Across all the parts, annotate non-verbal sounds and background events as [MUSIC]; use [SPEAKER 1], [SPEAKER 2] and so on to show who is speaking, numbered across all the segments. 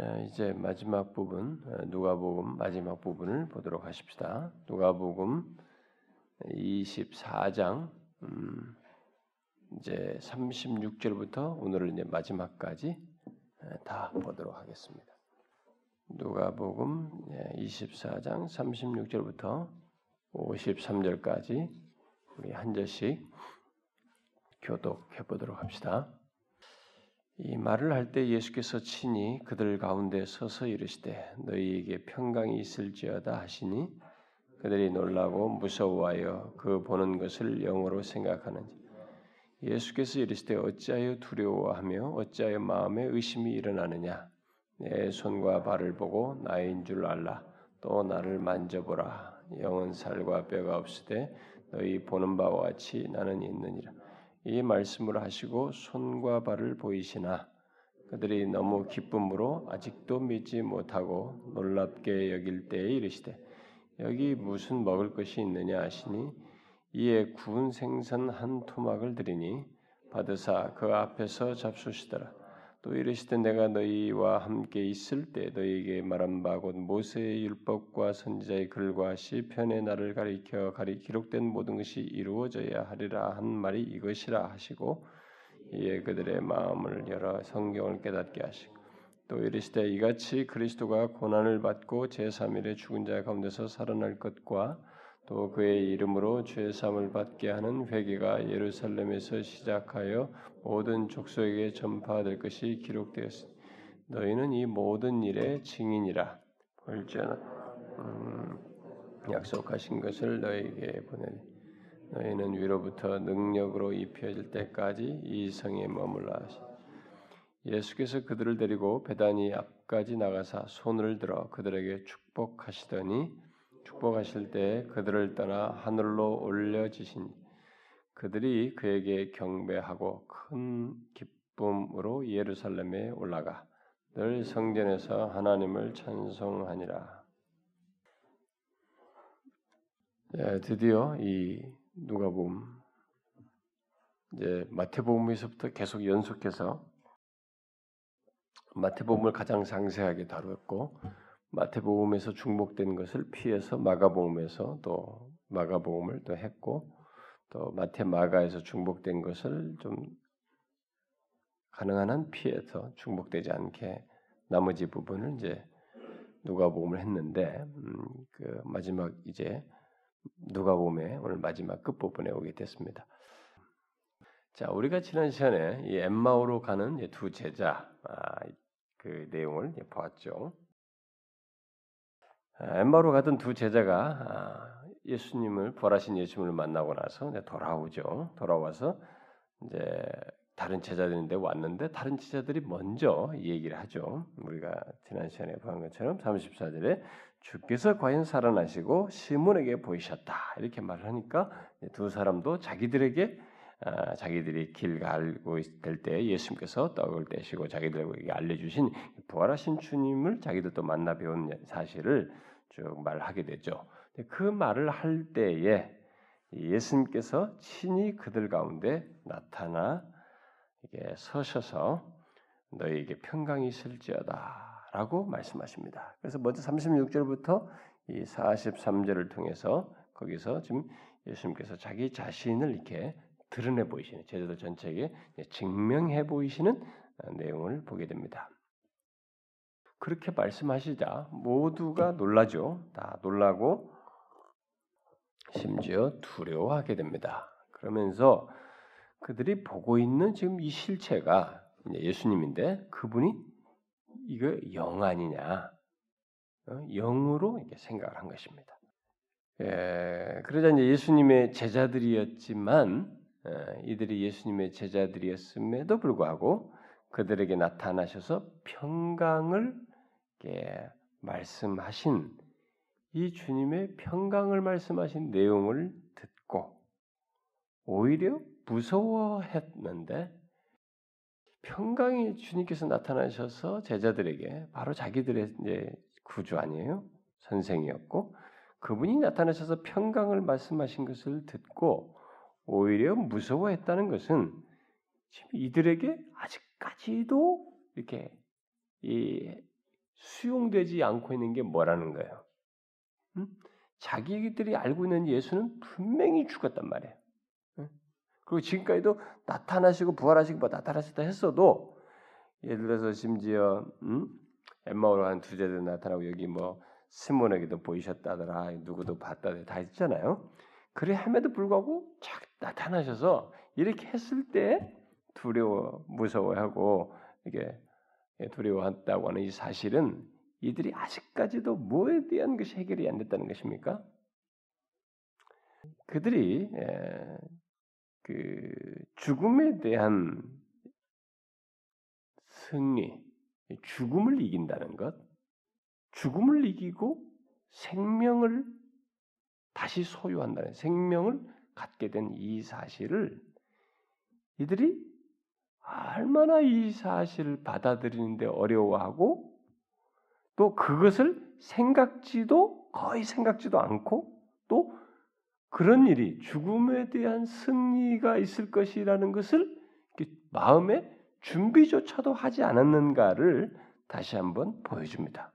[SPEAKER 1] 예, 이제 마지막 부분 어, 누가복음 마지막 부분을 보도록 하십시다. 누가복음 24장 음, 이제 36절부터 오늘은 이제 마지막까지 예, 다 보도록 하겠습니다. 누가복음 24장 36절부터 53절까지 우리 한 절씩 교독해 보도록 합시다. 이 말을 할 때 예수께서 친히 그들 가운데 서서 이르시되 너희에게 평강이 있을지어다 하시니 그들이 놀라고 무서워하여 그 보는 것을 영어로 생각하는지. 예수께서 이르시되 어찌하여 두려워하며 어찌하여 마음에 의심이 일어나느냐? 내 손과 발을 보고 나인 줄 알라. 또 나를 만져보라. 영은 살과 뼈가 없으되 너희 보는 바와 같이 나는 있느니라 이 말씀을 하시고 손과 발을 보이시나 그들이 너무 기쁨으로 아직도 믿지 못하고 놀랍게 여길 때에 이르시되 여기 무슨 먹을 것이 있느냐 하시니 이에 구운 생선 한 토막을 드리니 받으사 그 앞에서 잡수시더라 또 이르시되 내가 너희와 함께 있을 때 너희에게 말한 바 곧 모세의 율법과 선지자의 글과 시편의 나를 가리켜 가리 기록된 모든 것이 이루어져야 하리라 한 말이 이것이라 하시고 이에 그들의 마음을 열어 성경을 깨닫게 하시고 또 이르시되 이같이 그리스도가 고난을 받고 제3일에 죽은 자 가운데서 살아날 것과 또 그의 이름으로 죄 사함을 받게 하는 회개가 예루살렘에서 시작하여 모든 족속에게 전파될 것이 기록되었으니 너희는 이 모든 일의 증인이라. 볼지어나 음, 약속하신 것을 너희에게 보내니 너희는 위로부터 능력으로 입혀질 때까지 이 성에 머물라 하시. 예수께서 그들을 데리고 베다니 앞까지 나가사 손을 들어 그들에게 축복하시더니 축복하실 때 그들을 떠나 하늘로 올려지신 그들이 그에게 경배하고 큰 기쁨으로 예루살렘에 올라가 늘 성전에서 하나님을 찬송하니라. 예, 드디어 이 누가복음 이제 마태복음에서부터 계속 연속해서 마태복음을 가장 상세하게 다루었고 마태복음에서 중복된 것을 피해서 마가복음에서 또 마가복음을 또 했고 또 마태 마가에서 중복된 것을 좀 가능한 한 피해서 중복되지 않게 나머지 부분을 이제 누가복음을 했는데 음, 그 마지막 이제 누가복음의 오늘 마지막 끝 부분에 오게 됐습니다. 자, 우리가 지난 시간에 이 엠마오로 가는 두 제자 아, 그 내용을 보았죠. 아, 엠마오로 가던 두 제자가 아, 예수님을 부활하신 예수님을 만나고 나서 돌아오죠. 돌아와서 이제 다른 제자들인데 왔는데 다른 제자들이 먼저 얘기를 하죠. 우리가 지난 시간에 본 것처럼 34절에 주께서 과연 살아나시고 시몬에게 보이셨다 이렇게 말을 하니까 두 사람도 자기들에게 아, 자기들이 길 갈고 있을 때 예수님께서 떡을 떼시고 자기들에게 알려주신 부활하신 주님을 자기들도 만나 배운 사실을 쭉 말하게 되죠. 그 말을 할 때에 예수님께서 친히 그들 가운데 나타나 이게 서셔서 너희에게 평강이 있을지어다라고 말씀하십니다. 그래서 먼저 36절부터 이 43절을 통해서 거기서 지금 예수님께서 자기 자신을 이렇게 드러내 보이시는 제자들 전체에게 증명해 보이시는 내용을 보게 됩니다. 그렇게 말씀하시자 모두가 놀라죠. 다 놀라고 심지어 두려워하게 됩니다. 그러면서 그들이 보고 있는 지금 이 실체가 예수님인데 그분이 이거 영 아니냐 어? 영으로 이렇게 생각을 한 것입니다. 예, 그러자 이제 예수님의 제자들이었지만 예, 이들이 예수님의 제자들이었음에도 불구하고 그들에게 나타나셔서 평강을 말씀하신 이 주님의 평강을 말씀하신 내용을 듣고 오히려 무서워했는데 평강이 주님께서 나타나셔서 제자들에게 바로 자기들의 이제 구주 아니에요? 선생이었고 그분이 나타나셔서 평강을 말씀하신 것을 듣고 오히려 무서워했다는 것은 지금 이들에게 아직 까지도 이렇게 이 수용되지 않고 있는 게 뭐라는 거예요? 응? 자기들이 알고 있는 예수는 분명히 죽었단 말이에요. 응? 그리고 지금까지도 나타나시고 부활하시고 뭐 나타나셨다 했어도 예를 들어서 심지어 음? 엠마오로 한 두제도 나타나고 여기 뭐 스몬에게도 보이셨다더라 누구도 봤다더라 다 했잖아요. 그래 함에도 불구하고 착 나타나셔서 이렇게 했을 때 두려워 무서워하고 이게 두려워한다고 하는 이 사실은 이들이 아직까지도 뭐에 대한 것이 해결이 안 됐다는 것입니까? 그들이 그 죽음에 대한 승리, 죽음을 이긴다는 것, 죽음을 이기고 생명을 다시 소유한다는 생명을 갖게 된 이 사실을 이들이 얼마나 이 사실을 받아들이는데 어려워하고 또 그것을 생각지도 거의 생각지도 않고 또 그런 일이 죽음에 대한 승리가 있을 것이라는 것을 마음에 준비조차도 하지 않았는가를 다시 한번 보여줍니다.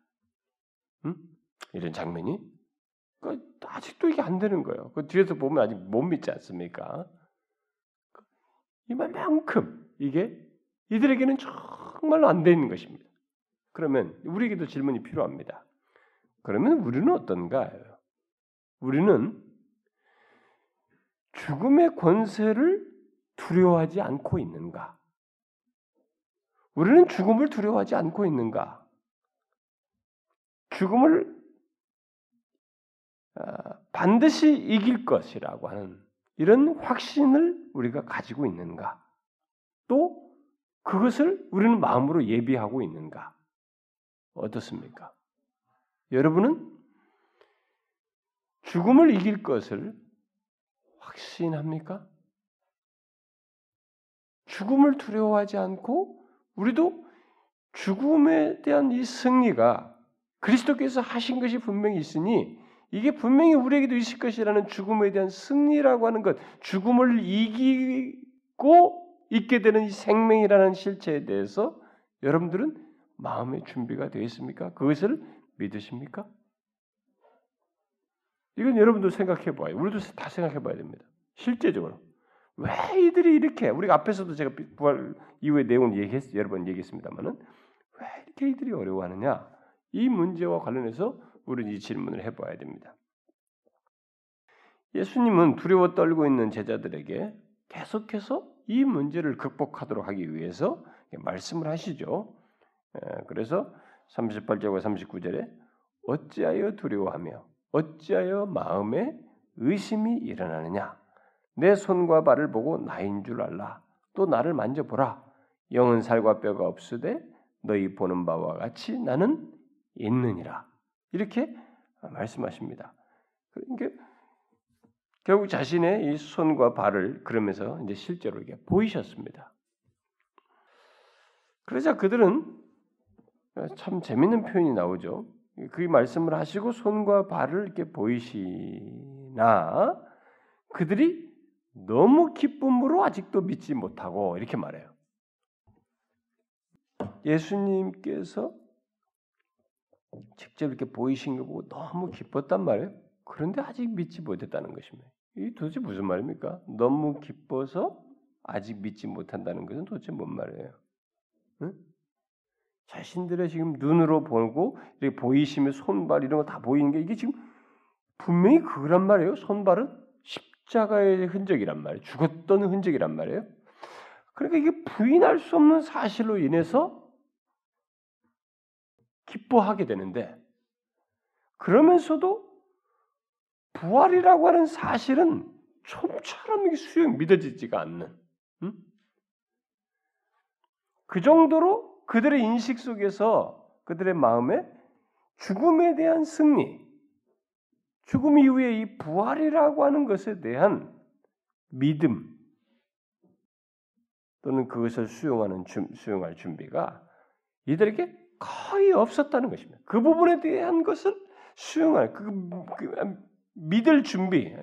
[SPEAKER 1] 음? 이런 장면이 그러니까 아직도 이게 안 되는 거예요. 그 뒤에서 보면 아직 못 믿지 않습니까? 이만큼 이게 이들에게는 정말로 안 되는 것입니다. 그러면 우리에게도 질문이 필요합니다. 그러면 우리는 어떤가요? 우리는 죽음의 권세를 두려워하지 않고 있는가? 우리는 죽음을 두려워하지 않고 있는가? 죽음을 아, 반드시 이길 것이라고 하는 이런 확신을 우리가 가지고 있는가? 또 그것을 우리는 마음으로 예비하고 있는가? 어떻습니까? 여러분은 죽음을 이길 것을 확신합니까? 죽음을 두려워하지 않고 우리도 죽음에 대한 이 승리가 그리스도께서 하신 것이 분명히 있으니 이게 분명히 우리에게도 있을 것이라는 죽음에 대한 승리라고 하는 것, 죽음을 이기고 있게 되는 이 생명이라는 실체에 대해서 여러분들은 마음의 준비가 되어 있습니까? 그것을 믿으십니까? 이건 여러분도 생각해 봐요. 우리도 다 생각해 봐야 됩니다. 실제적으로. 왜 이들이 이렇게 우리가 앞에서도 제가 부활 이후의 내용을 얘기했 여러 번 얘기했습니다만은 왜 이렇게 이들이 어려워하느냐 이 문제와 관련해서 우리는 이 질문을 해 봐야 됩니다. 예수님은 두려워 떨고 있는 제자들에게 계속해서 이 문제를 극복하도록 하기 위해서 말씀을 하시죠. 그래서 38절과 39절에 어찌하여 두려워하며 어찌하여 마음에 의심이 일어나느냐 내 손과 발을 보고 나인 줄 알라 또 나를 만져보라 영은 살과 뼈가 없으되 너희 보는 바와 같이 나는 있느니라 이렇게 말씀하십니다. 그러니까 결국 자신의 이 손과 발을 그러면서 이제 실제로 이게 보이셨습니다. 그러자 그들은 참 재밌는 표현이 나오죠. 그 말씀을 하시고 손과 발을 이렇게 보이시나 그들이 너무 기쁨으로 아직도 믿지 못하고 이렇게 말해요. 예수님께서 직접 이렇게 보이신 거 보고 너무 기뻤단 말이에요. 그런데 아직 믿지 못했다는 것입니다. 이 도대체 무슨 말입니까? 너무 기뻐서 아직 믿지 못한다는 것은 도대체 뭔 말이에요? 응? 자신들의 지금 눈으로 보고 이렇게 보이시며 손발 이런 거 다 보이는 게 이게 지금 분명히 그란 말이에요. 손발은 십자가의 흔적이란 말이에요. 죽었던 흔적이란 말이에요. 그러니까 이게 부인할 수 없는 사실로 인해서 기뻐하게 되는데 그러면서도 부활이라고 하는 사실은 좀처럼 수용 믿어지지가 않는 음? 그 정도로 그들의 인식 속에서 그들의 마음에 죽음에 대한 승리, 죽음 이후에 이 부활이라고 하는 것에 대한 믿음 또는 그것을 수용하는 수용할 준비가 이들에게 거의 없었다는 것입니다. 그 부분에 대한 것을 수용할 그, 그 믿을 준비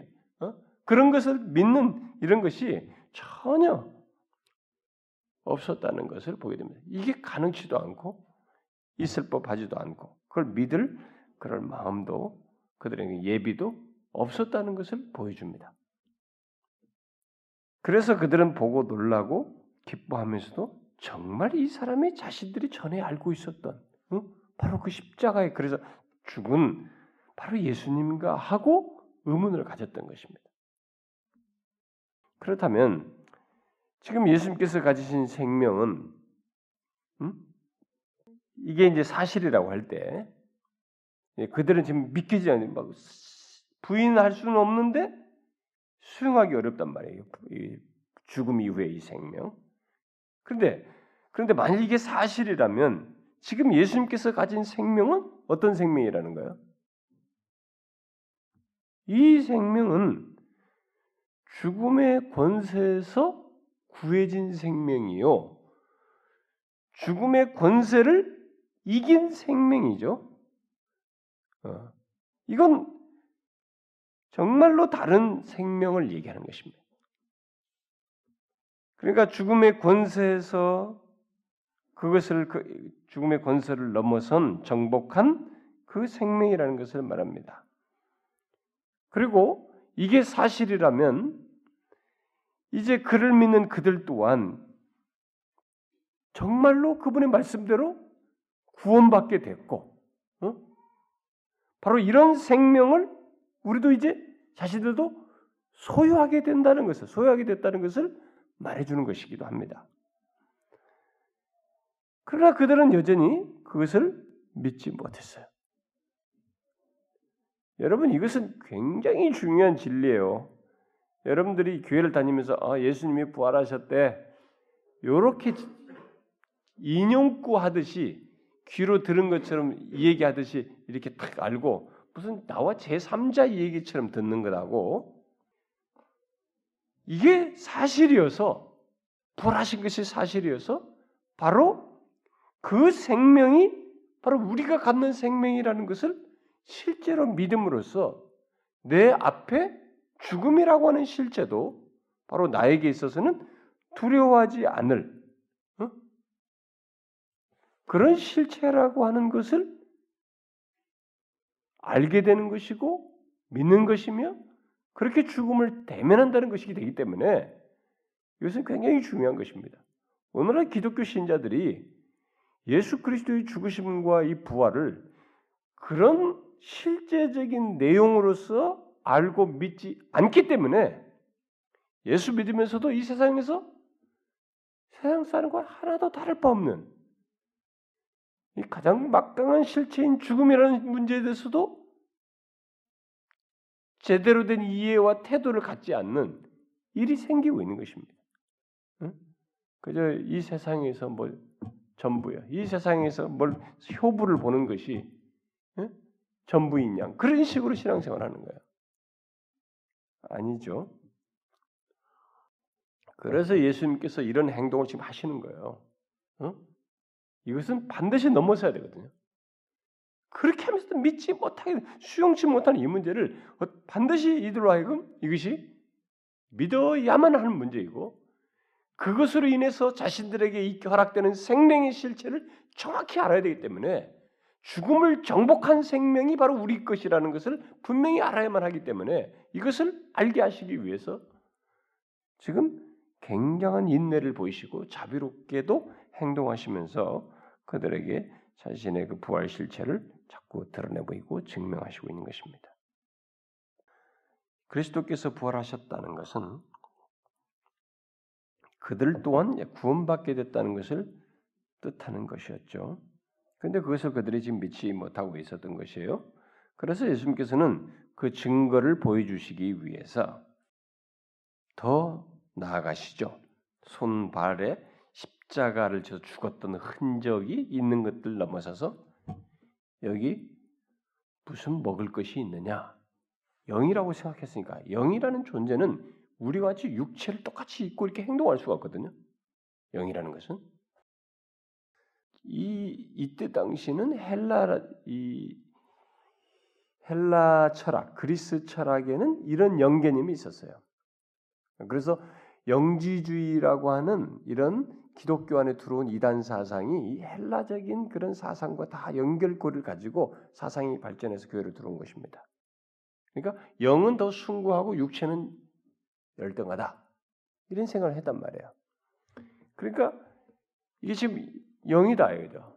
[SPEAKER 1] 어? 그런 것을 믿는 이런 것이 전혀 없었다는 것을 보게 됩니다. 이게 가능치도 않고 있을 법하지도 않고 그걸 믿을 그럴 마음도 그들에게 예비도 없었다는 것을 보여줍니다. 그래서 그들은 보고 놀라고 기뻐하면서도 정말 이 사람이 자신들이 전에 알고 있었던 응? 바로 그 십자가에 그래서 죽은 바로 예수님과 하고 의문을 가졌던 것입니다. 그렇다면 지금 예수님께서 가지신 생명은 음? 이게 이제 사실이라고 할 때 그들은 지금 믿기지 않는 막 부인할 수는 없는데 수용하기 어렵단 말이에요. 죽음 이후의 이 생명. 그런데 그런데 만약 이게 사실이라면 지금 예수님께서 가진 생명은 어떤 생명이라는 거예요? 이 생명은 죽음의 권세에서 구해진 생명이요. 죽음의 권세를 이긴 생명이죠. 어. 이건 정말로 다른 생명을 얘기하는 것입니다. 그러니까 죽음의 권세에서 그것을 그 죽음의 권세를 넘어선 정복한 그 생명이라는 것을 말합니다. 그리고 이게 사실이라면 이제 그를 믿는 그들 또한 정말로 그분의 말씀대로 구원받게 됐고, 어? 바로 이런 생명을 우리도 이제 자신들도 소유하게 된다는 것을, 소유하게 됐다는 것을 말해주는 것이기도 합니다. 그러나 그들은 여전히 그것을 믿지 못했어요. 여러분 이것은 굉장히 중요한 진리예요. 여러분들이 교회를 다니면서 아, 예수님이 부활하셨대. 요렇게 인용구 하듯이 귀로 들은 것처럼 얘기하듯이 이렇게 딱 알고 무슨 나와 제3자 얘기처럼 듣는 거라고 이게 사실이어서 부활하신 것이 사실이어서 바로 그 생명이 바로 우리가 갖는 생명이라는 것을 실제로 믿음으로써 내 앞에 죽음이라고 하는 실제도 바로 나에게 있어서는 두려워하지 않을 어? 그런 실체라고 하는 것을 알게 되는 것이고 믿는 것이며 그렇게 죽음을 대면한다는 것이기 되기 때문에 이것은 굉장히 중요한 것입니다. 오늘날 기독교 신자들이 예수 그리스도의 죽으심과 이 부활을 그런 실제적인 내용으로서 알고 믿지 않기 때문에 예수 믿으면서도 이 세상에서 세상 사람과 하나도 다를 바 없는 이 가장 막강한 실체인 죽음이라는 문제에 대해서도 제대로 된 이해와 태도를 갖지 않는 일이 생기고 있는 것입니다. 응? 그저 이 세상에서 뭘 전부야. 이 세상에서 뭘 효부를 보는 것이 응? 전부인 양 그런 식으로 신앙생활 하는 거예요. 아니죠. 그래서 예수님께서 이런 행동을 지금 하시는 거예요. 응? 이것은 반드시 넘어서야 되거든요. 그렇게 하면서도 믿지 못하게 수용치 못하는 이 문제를 반드시 이들로 하여금 이것이 믿어야만 하는 문제이고 그것으로 인해서 자신들에게 허락되는 생명의 실체를 정확히 알아야 되기 때문에 죽음을 정복한 생명이 바로 우리 것이라는 것을 분명히 알아야만 하기 때문에 이것을 알게 하시기 위해서 지금 굉장한 인내를 보이시고 자비롭게도 행동하시면서 그들에게 자신의 그 부활 실체를 자꾸 드러내 보이고 증명하시고 있는 것입니다. 그리스도께서 부활하셨다는 것은 그들 또한 구원받게 됐다는 것을 뜻하는 것이었죠. 그런데 그것을 그들이 지금 믿지 못하고 있었던 것이에요. 그래서 예수님께서는 그 증거를 보여주시기 위해서 더 나아가시죠. 손발에 십자가를 져 죽었던 흔적이 있는 것들 넘어서서 여기 무슨 먹을 것이 있느냐? 영이라고 생각했으니까 영이라는 존재는 우리와 같이 육체를 똑같이 입고 이렇게 행동할 수가 없거든요. 영이라는 것은 이 이때 당시는 헬라 이 헬라 철학, 그리스 철학에는 이런 영개념이 있었어요. 그래서 영지주의라고 하는 이런 기독교 안에 들어온 이단 사상이 이 헬라적인 그런 사상과 다 연결고리를 가지고 사상이 발전해서 교회로 들어온 것입니다. 그러니까 영은 더 숭고하고 육체는 열등하다. 이런 생각을 했단 말이에요. 그러니까 이게 지금 영이다 이거죠.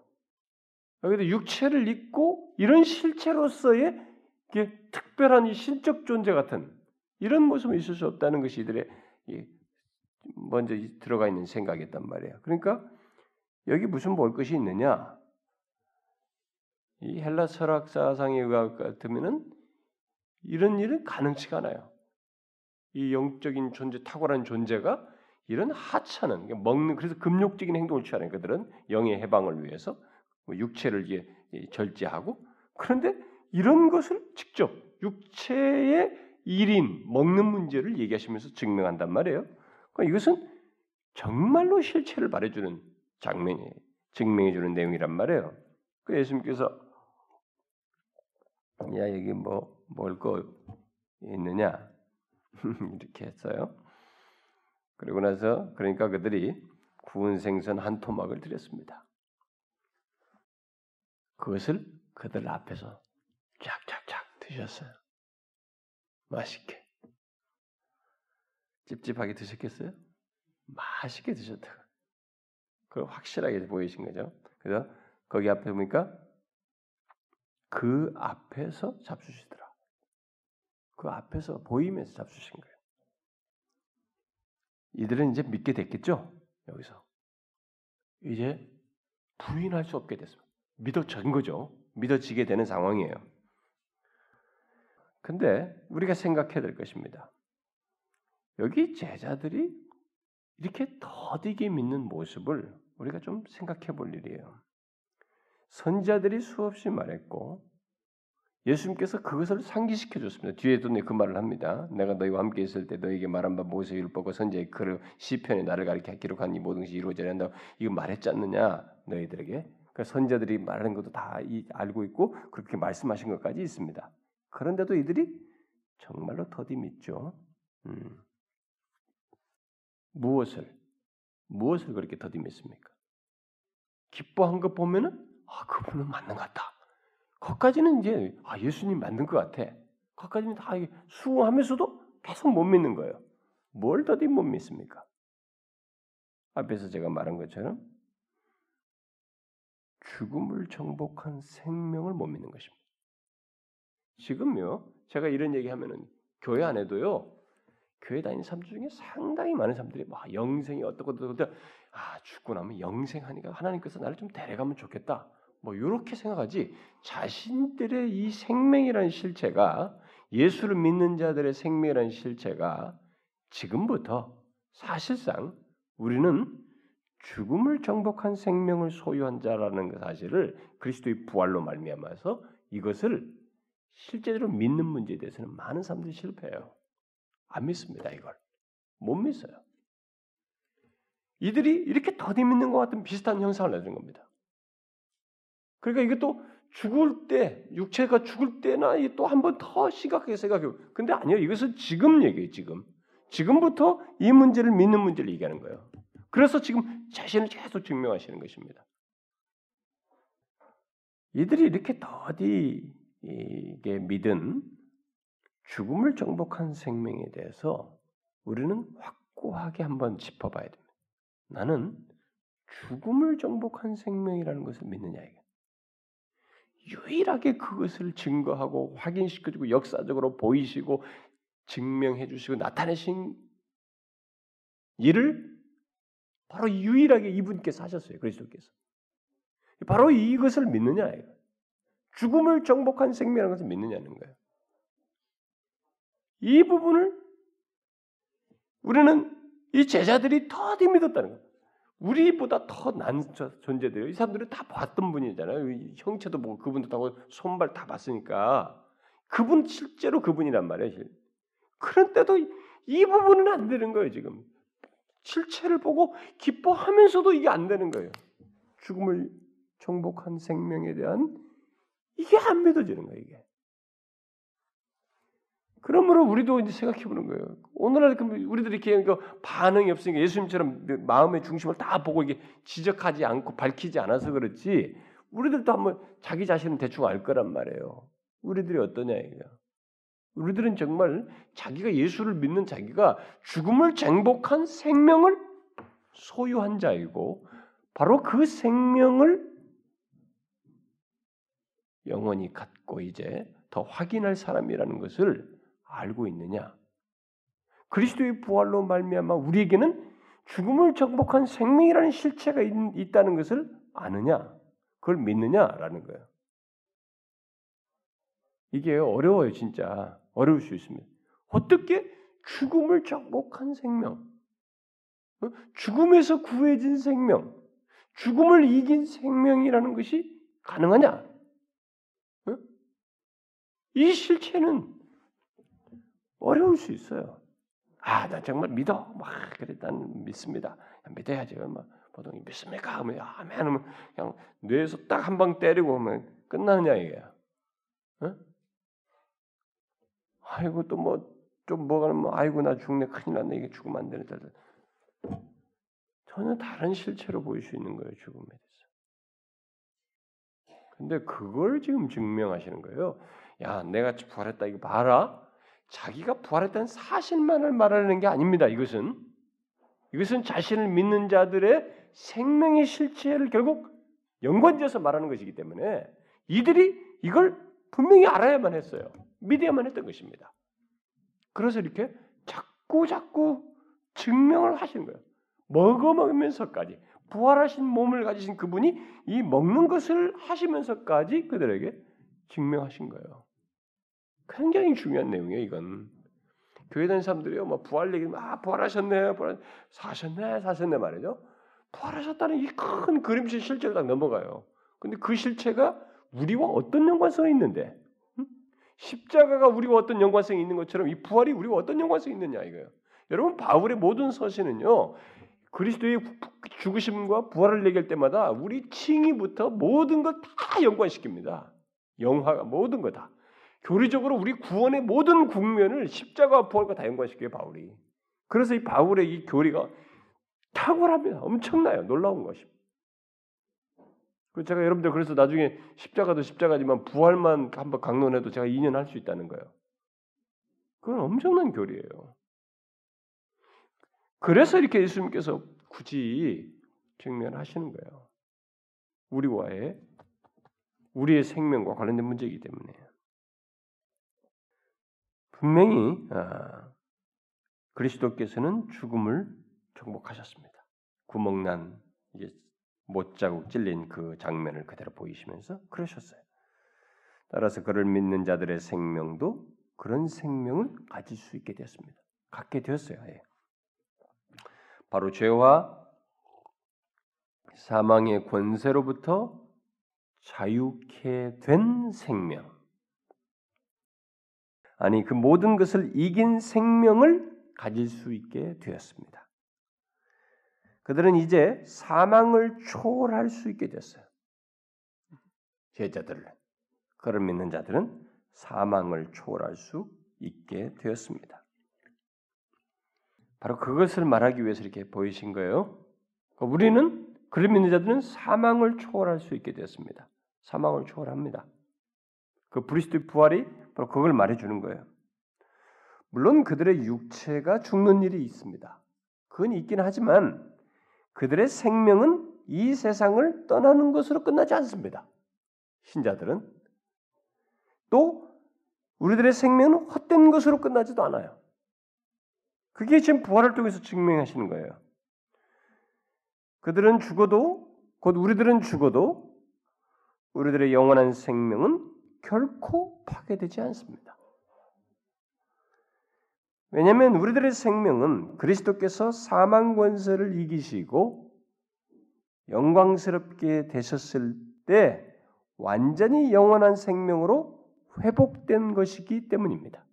[SPEAKER 1] 여기도 육체를 입고 이런 실체로서의 특별한 이 신적 존재 같은 이런 모습은 있을 수 없다는 것이 이들의 먼저 들어가 있는 생각이었단 말이에요. 그러니까 여기 무슨 볼 것이 있느냐? 이 헬라 철학 사상에 의하 같으면은 이런 일은 가능치가 않아요. 이 영적인 존재, 탁월한 존재가 이런 하찮은 먹는 그래서 금욕적인 행동을 취하는 그들은 영의 해방을 위해서 뭐 육체를 절제하고 그런데 이런 것을 직접 육체의 일인 먹는 문제를 얘기하시면서 증명한단 말이에요. 그러니까 이것은 정말로 실체를 말해주는 장면이 증명해주는 내용이란 말이에요. 그 예수님께서 야 여기 뭐 먹을 거 있느냐 [LAUGHS] 이렇게 했어요. 그리고 나서 그러니까 그들이 구운 생선 한 토막을 드렸습니다. 그것을 그들 앞에서 쫙쫙쫙 드셨어요. 맛있게. 찝찝하게 드셨겠어요? 맛있게 드셨다고. 그걸 확실하게 보이신 거죠. 그래서 거기 앞에 보니까 그 앞에서 잡수시더라. 그 앞에서 보이면서 잡수신 거예요. 이들은 이제 믿게 됐겠죠? 여기서. 이제 부인할 수 없게 됐습니다. 믿어진 거죠. 믿어지게 되는 상황이에요. 근데 우리가 생각해야 될 것입니다. 여기 제자들이 이렇게 더디게 믿는 모습을 우리가 좀 생각해 볼 일이에요. 선자들이 수없이 말했고 예수님께서 그것을 상기시켜 줬습니다. 뒤에도 그 말을 합니다. 내가 너희와 함께 있을 때 너에게 말한 바 모세 율법과 선지의 그 시편에 나를 가리켜 기록한 이 모든 것이 이루어져야 한다. 이거 말했지 않느냐 너희들에게. 그러니까 선자들이 말하는 것도 다 알고 있고 그렇게 말씀하신 것까지 있습니다. 그런데도 이들이 정말로 더디 믿죠. 음. 무엇을 무엇을 그렇게 더디 믿습니까? 기뻐한 것 보면은 아 그분은 맞는 것 같다. 거기까지는 이제 아 예수님 맞는 것 같아. 거기까지는 다 수긍하면서도 계속 못 믿는 거예요. 뭘 더디 못 믿습니까? 앞에서 제가 말한 것처럼 죽음을 정복한 생명을 못 믿는 것입니다. 지금요, 제가 이런 얘기하면은 교회 안에도요, 교회 다니는 사람들 중에 상당히 많은 사람들이 막 영생이 어떻고 어떻고 아 죽고 나면 영생하니까 하나님께서 나를 좀 데려가면 좋겠다. 뭐 이렇게 생각하지 자신들의 이 생명이라는 실체가 예수를 믿는 자들의 생명이라는 실체가 지금부터 사실상 우리는 죽음을 정복한 생명을 소유한 자라는 그 사실을 그리스도의 부활로 말미암아서 이것을 실제로 믿는 문제에 대해서는 많은 사람들이 실패해요. 안 믿습니다, 이걸. 못 믿어요. 이들이 이렇게 더디 믿는 것 같은 비슷한 현상을 내준 겁니다. 그러니까 이것도 죽을 때, 육체가 죽을 때나 또 한 번 더 심각하게 생각해요. 근데 아니요, 이것은 지금 얘기예요, 지금. 지금부터 이 문제를 믿는 문제를 얘기하는 거예요. 그래서 지금 자신을 계속 증명하시는 것입니다. 이들이 이렇게 더디 이게 믿은 죽음을 정복한 생명에 대해서 우리는 확고하게 한번 짚어봐야 됩니다. 나는 죽음을 정복한 생명이라는 것을 믿느냐 이게. 유일하게 그것을 증거하고 확인시켜주고 역사적으로 보이시고 증명해 주시고 나타내신 일을 바로 유일하게 이분께서 하셨어요. 그리스도께서. 바로 이것을 믿느냐. 죽음을 정복한 생명이라는 것을 믿느냐는 거예요. 이 부분을 우리는 이 제자들이 더디 믿었다는 거예요. 우리보다 더 난 존재들이 이 사람들은 다 봤던 분이잖아요. 형체도 보고 그분도 다 손발 다 봤으니까 그분 실제로 그분이란 말이에요. 그런데도 이 부분은 안 되는 거예요. 지금 실체를 보고 기뻐하면서도 이게 안 되는 거예요. 죽음을 정복한 생명에 대한 이게 안 믿어지는 거예요. 이게 그러므로 우리도 이제 생각해 보는 거예요. 오늘날 우리들이 이렇게 반응이 없으니까 예수님처럼 마음의 중심을 다 보고 이게 지적하지 않고 밝히지 않아서 그렇지 우리들도 한번 자기 자신은 대충 알 거란 말이에요. 우리들이 어떠냐 이거야. 우리들은 정말 자기가 예수를 믿는 자기가 죽음을 정복한 생명을 소유한 자이고 바로 그 생명을 영원히 갖고 이제 더 확인할 사람이라는 것을 알고 있느냐? 그리스도의 부활로 말미암아 우리에게는 죽음을 정복한 생명이라는 실체가 있, 다는 것을 아느냐? 그걸 믿느냐라는 거예요. 이게 어려워요, 진짜. 어려울 수 있습니다. 어떻게 죽음을 정복한 생명, 어? 죽음에서 구해진 생명, 죽음을 이긴 생명이라는 것이 가능하냐? 어? 이 실체는 어려울 수 있어요. 아, 나 정말 믿어. 막난 믿습니다. 믿어야지. 막 보통 믿습니까? 아멘 하면 그냥 뇌에서 딱 한 방 때리고 하면 끝나느냐 이게. 어? 아이고 또 뭐 좀 뭐가 뭐 아이고 나 죽네 큰일 났네 이게 죽으면 안 되는 자들 전혀 다른 실체로 보일 수 있는 거예요 죽음에 대해서. 근데 그걸 지금 증명하시는 거예요. 야 내가 부활했다 이거 봐라. 자기가 부활했다는 사실만을 말하는 게 아닙니다. 이것은 이것은 자신을 믿는 자들의 생명의 실체를 결국 연관지어서 말하는 것이기 때문에 이들이 이걸 분명히 알아야만 했어요. 믿어야만 했던 것입니다. 그래서 이렇게 자꾸 자꾸 증명을 하시는 거예요. 먹어 먹으면서까지 부활하신 몸을 가지신 그분이 이 먹는 것을 하시면서까지 그들에게 증명하신 거예요. 굉장히 중요한 내용이에요, 이건. 교회 다니는 사람들이요, 뭐 부활 얘기, 아 부활하셨네, 부활 사셨네, 사셨네 말이죠. 부활하셨다는 이 큰 그림체 실체를 딱 넘어가요. 근데 그 실체가 우리와 어떤 연관성이 있는데, 십자가가 우리와 어떤 연관성이 있는 것처럼 이 부활이 우리와 어떤 연관성이 있느냐 이거예요. 여러분 바울의 모든 서신은요 그리스도의 죽으심과 부활을 얘기할 때마다 우리 칭의부터 모든 걸다 연관시킵니다. 영화가 모든 거 다. 교리적으로 우리 구원의 모든 국면을 십자가와 부활과 다 연관시켜요 바울이. 그래서 이 바울의 이 교리가 탁월합니다. 엄청나요. 놀라운 것입니다. 그 제가 여러분들 그래서 나중에 십자가도 십자가지만 부활만 한번 강론해도 제가 2년 할 수 있다는 거예요. 그건 엄청난 교리예요. 그래서 이렇게 예수님께서 굳이 증명하시는 거예요. 우리와의 우리의 생명과 관련된 문제이기 때문에 분명히 아, 그리스도께서는 죽음을 정복하셨습니다. 구멍난 이제 못자국 찔린 그 장면을 그대로 보이시면서 그러셨어요. 따라서 그를 믿는 자들의 생명도 그런 생명을 가질 수 있게 되었습니다. 갖게 되었어요. 예. 바로 죄와 사망의 권세로부터 자유케 된 생명. 아니 그 모든 것을 이긴 생명을 가질 수 있게 되었습니다. 그들은 이제 사망을 초월할 수 있게 됐어요. 제자들을 그를 믿는 자들은 사망을 초월할 수 있게 되었습니다. 바로 그것을 말하기 위해서 이렇게 보이신 거예요. 우리는 그를 믿는 자들은 사망을 초월할 수 있게 되었습니다. 사망을 초월합니다. 그 브리스도 부활이 바로 그걸 말해주는 거예요. 물론 그들의 육체가 죽는 일이 있습니다. 그건 있긴 하지만 그들의 생명은 이 세상을 떠나는 것으로 끝나지 않습니다. 신자들은 또 우리들의 생명은 헛된 것으로 끝나지도 않아요. 그게 지금 부활을 통해서 증명하시는 거예요. 그들은 죽어도 곧 우리들은 죽어도 우리들의 영원한 생명은 결코 파괴되지 않습니다. 왜냐하면 우리들의 생명은 그리스도께서 사망 권세를 이기시고 영광스럽게 되셨을 때 완전히 영원한 생명으로 회복된 것이기 때문입니다.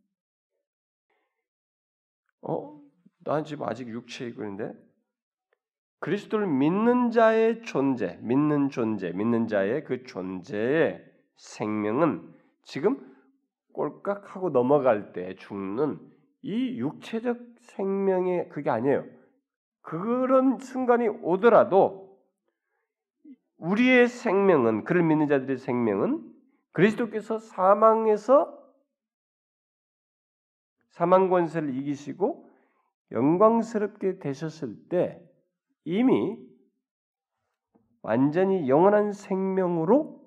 [SPEAKER 1] 어? 난 지금 아직 육체에 있는데 그리스도를 믿는 자의 존재, 믿는 존재, 믿는 자의 그 존재의 생명은 지금 꼴깍 하고 넘어갈 때 죽는 이 육체적 생명의 그게 아니에요. 그런 순간이 오더라도 우리의 생명은 그를 믿는 자들의 생명은 그리스도께서 사망에서 사망 권세를 이기시고 영광스럽게 되셨을 때 이미 완전히 영원한 생명으로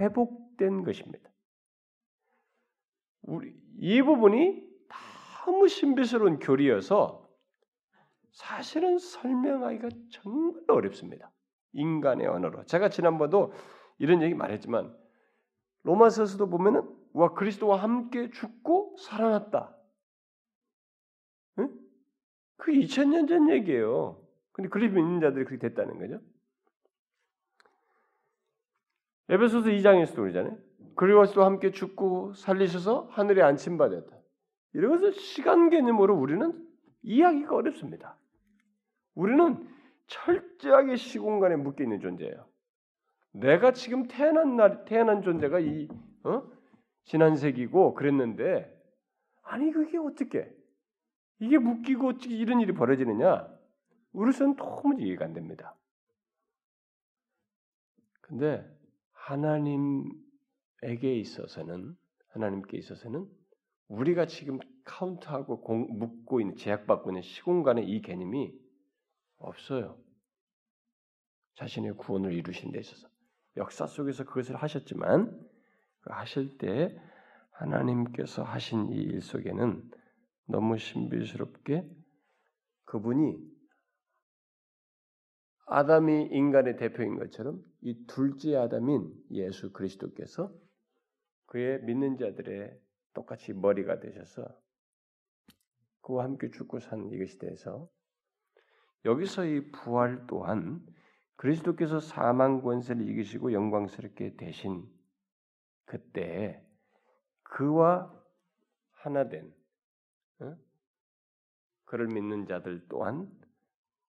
[SPEAKER 1] 회복 된 것입니다. 우리 이 부분이 너무 신비스러운 교리여서 사실은 설명하기가 정말 어렵습니다. 인간의 언어로. 제가 지난번도 이런 얘기 말했지만 로마서에서도 보면은 와 그리스도와 함께 죽고 살아났다. 응? 그 2000년 전 얘기예요. 근데 그리스도 믿는 자들이 그렇게 됐다는 거죠. 에베소서 2장에서도 그러잖아요. 그리스도와 함께 죽고 살리셔서 하늘에 안침 받았다. 이런 것을 시간 개념으로 우리는 이해하기가 어렵습니다. 우리는 철저하게 시공간에 묶여 있는 존재예요. 내가 지금 태어난 날 태어난 존재가 이 어? 지난 세기고 그랬는데 아니 그게 어떻게 이게 묶이고 어떻게 이런 일이 벌어지느냐? 우리선 도무지 이해가 안 됩니다. 근데 하나님에게 있어서는 하나님께 있어서는 우리가 지금 카운트하고 공, 묶고 있는 제약받고 있는 시공간의 이 개념이 없어요. 자신의 구원을 이루신 데 있어서 역사 속에서 그것을 하셨지만 그 하실 때 하나님께서 하신 이 일 속에는 너무 신비스럽게 그분이 아담이 인간의 대표인 것처럼 이 둘째 아담인 예수 그리스도께서 그의 믿는 자들의 똑같이 머리가 되셔서 그와 함께 죽고 산 이것이 돼서 여기서 이 부활 또한 그리스도께서 사망 권세를 이기시고 영광스럽게 되신 그때 그와 하나 된 어? 그를 믿는 자들 또한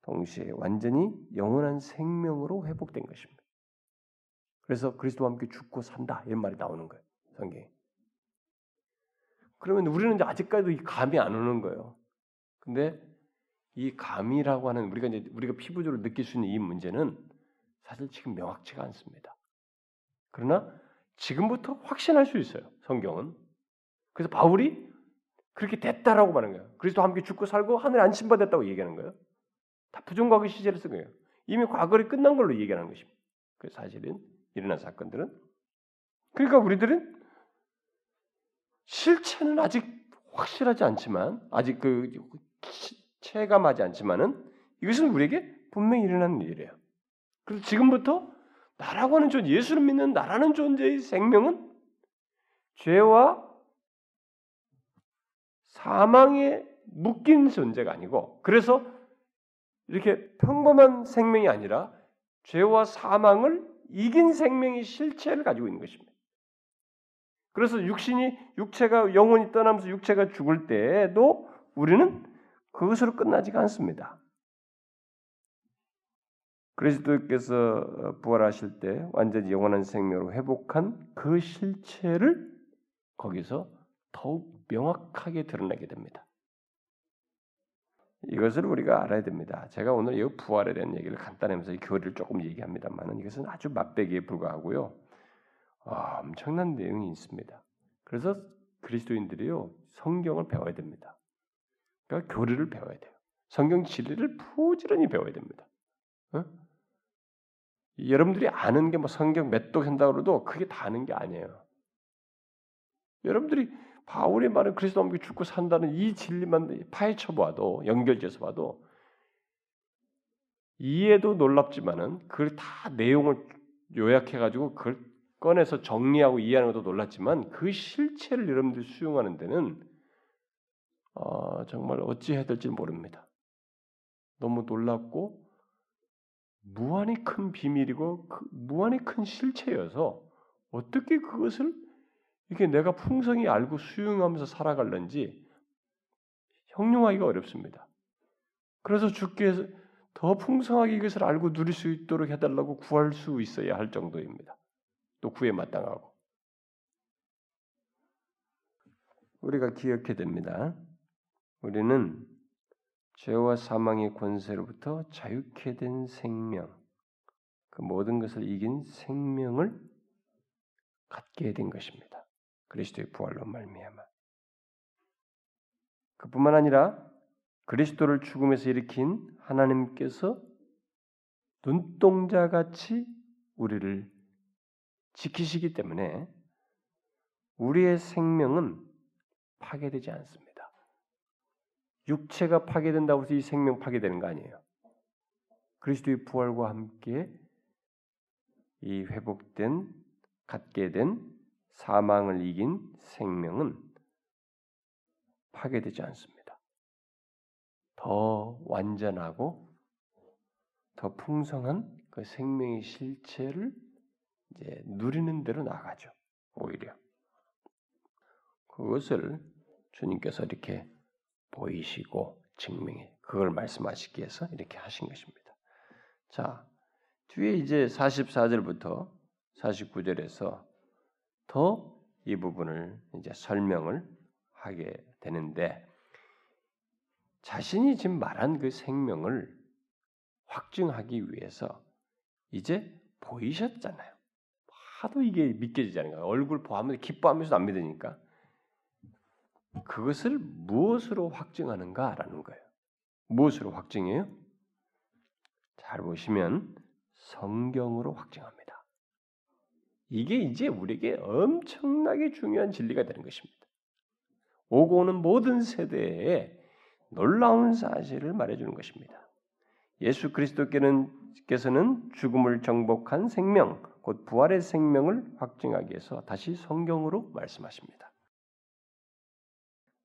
[SPEAKER 1] 동시에 완전히 영원한 생명으로 회복된 것입니다. 그래서 그리스도와 함께 죽고 산다 이런 말이 나오는 거예요. 성경에. 그러면 우리는 아직까지도 이 감이 안 오는 거예요. 근데 이 감이라고 하는 우리가 이제 우리가 피부적으로 느낄 수 있는 이 문제는 사실 지금 명확치가 않습니다. 그러나 지금부터 확신할 수 있어요. 성경은. 그래서 바울이 그렇게 됐다라고 말하는 거예요. 그리스도 함께 죽고 살고 하늘에 안심받았다고 얘기하는 거예요. 다 부정과거 시제를 쓴 거예요. 이미 과거를 끝난 걸로 얘기하는 것입니다. 그 사실은 일어난 사건들은 그러니까 우리들은 실체는 아직 확실하지 않지만 아직 그 체감하지 않지만은 이것은 우리에게 분명히 일어나는 일이에요. 그래서 지금부터 나라고 하는 존 예수를 믿는 나라는 존재의 생명은 죄와 사망에 묶인 존재가 아니고 그래서 이렇게 평범한 생명이 아니라 죄와 사망을 이긴 생명의 실체를 가지고 있는 것입니다. 그래서 육신이 육체가 영혼이 떠나면서 육체가 죽을 때에도 우리는 그것으로 끝나지가 않습니다. 그리스도께서 부활하실 때 완전히 영원한 생명으로 회복한 그 실체를 거기서 더욱 명확하게 드러나게 됩니다. 이것을 우리가 알아야 됩니다. 제가 오늘 이 부활에 대한 얘기를 간단하면서 이 교리를 조금 얘기합니다만 이것은 아주 맛배기에 불과하고요. 아, 엄청난 내용이 있습니다. 그래서 그리스도인들이요 성경을 배워야 됩니다. 그러니까 교리를 배워야 돼요. 성경 진리를 부지런히 배워야 됩니다. 어? 여러분들이 아는 게 뭐 성경 몇 독 한다고 해도 그게 다 아는 게 아니에요. 여러분들이 바울이 말은 그리스도 함께 죽고 산다는 이 진리만 파헤쳐 봐도 연결지어서 봐도 이해도 놀랍지만은 그걸 다 내용을 요약해 가지고 그걸 꺼내서 정리하고 이해하는 것도 놀랐지만 그 실체를 여러분들이 수용하는 데는 어, 정말 어찌 해야 될지 모릅니다. 너무 놀랍고 무한히 큰 비밀이고 그 무한히 큰 실체여서 어떻게 그것을 이게 내가 풍성히 알고 수용하면서 살아갈는지 형용하기가 어렵습니다. 그래서 주께서 더 풍성하게 이것을 알고 누릴 수 있도록 해달라고 구할 수 있어야 할 정도입니다. 또 구에 마땅하고. 우리가 기억해야 됩니다. 우리는 죄와 사망의 권세로부터 자유케 된 생명, 그 모든 것을 이긴 생명을 갖게 된 것입니다. 그리스도의 부활로 말미암아. 그뿐만 아니라 그리스도를 죽음에서 일으킨 하나님께서 눈동자 같이 우리를 지키시기 때문에 우리의 생명은 파괴되지 않습니다. 육체가 파괴된다고 해서 이 생명 파괴되는 거 아니에요. 그리스도의 부활과 함께 이 회복된 갖게 된 사망을 이긴 생명은 파괴되지 않습니다. 더 완전하고 더 풍성한 그 생명의 실체를 이제 누리는 대로 나가죠. 오히려 그것을 주님께서 이렇게 보이시고 증명해 그걸 말씀하시기 위해서 이렇게 하신 것입니다. 자 뒤에 이제 44절부터 49절에서 더 이 부분을 이제 설명을 하게 되는데 자신이 지금 말한 그 생명을 확증하기 위해서 이제 보이셨잖아요. 하도 이게 믿겨지지 않은 거예요. 얼굴 보면 기뻐하면서도 안 믿으니까. 그것을 무엇으로 확증하는가라는 거예요. 무엇으로 확증해요? 잘 보시면 성경으로 확증합니다. 이게 이제 우리에게 엄청나게 중요한 진리가 되는 것입니다. 오고 오는 모든 세대에 놀라운 사실을 말해주는 것입니다. 예수 그리스도께서는 죽음을 정복한 생명, 곧 부활의 생명을 확증하기 위해서 다시 성경으로 말씀하십니다.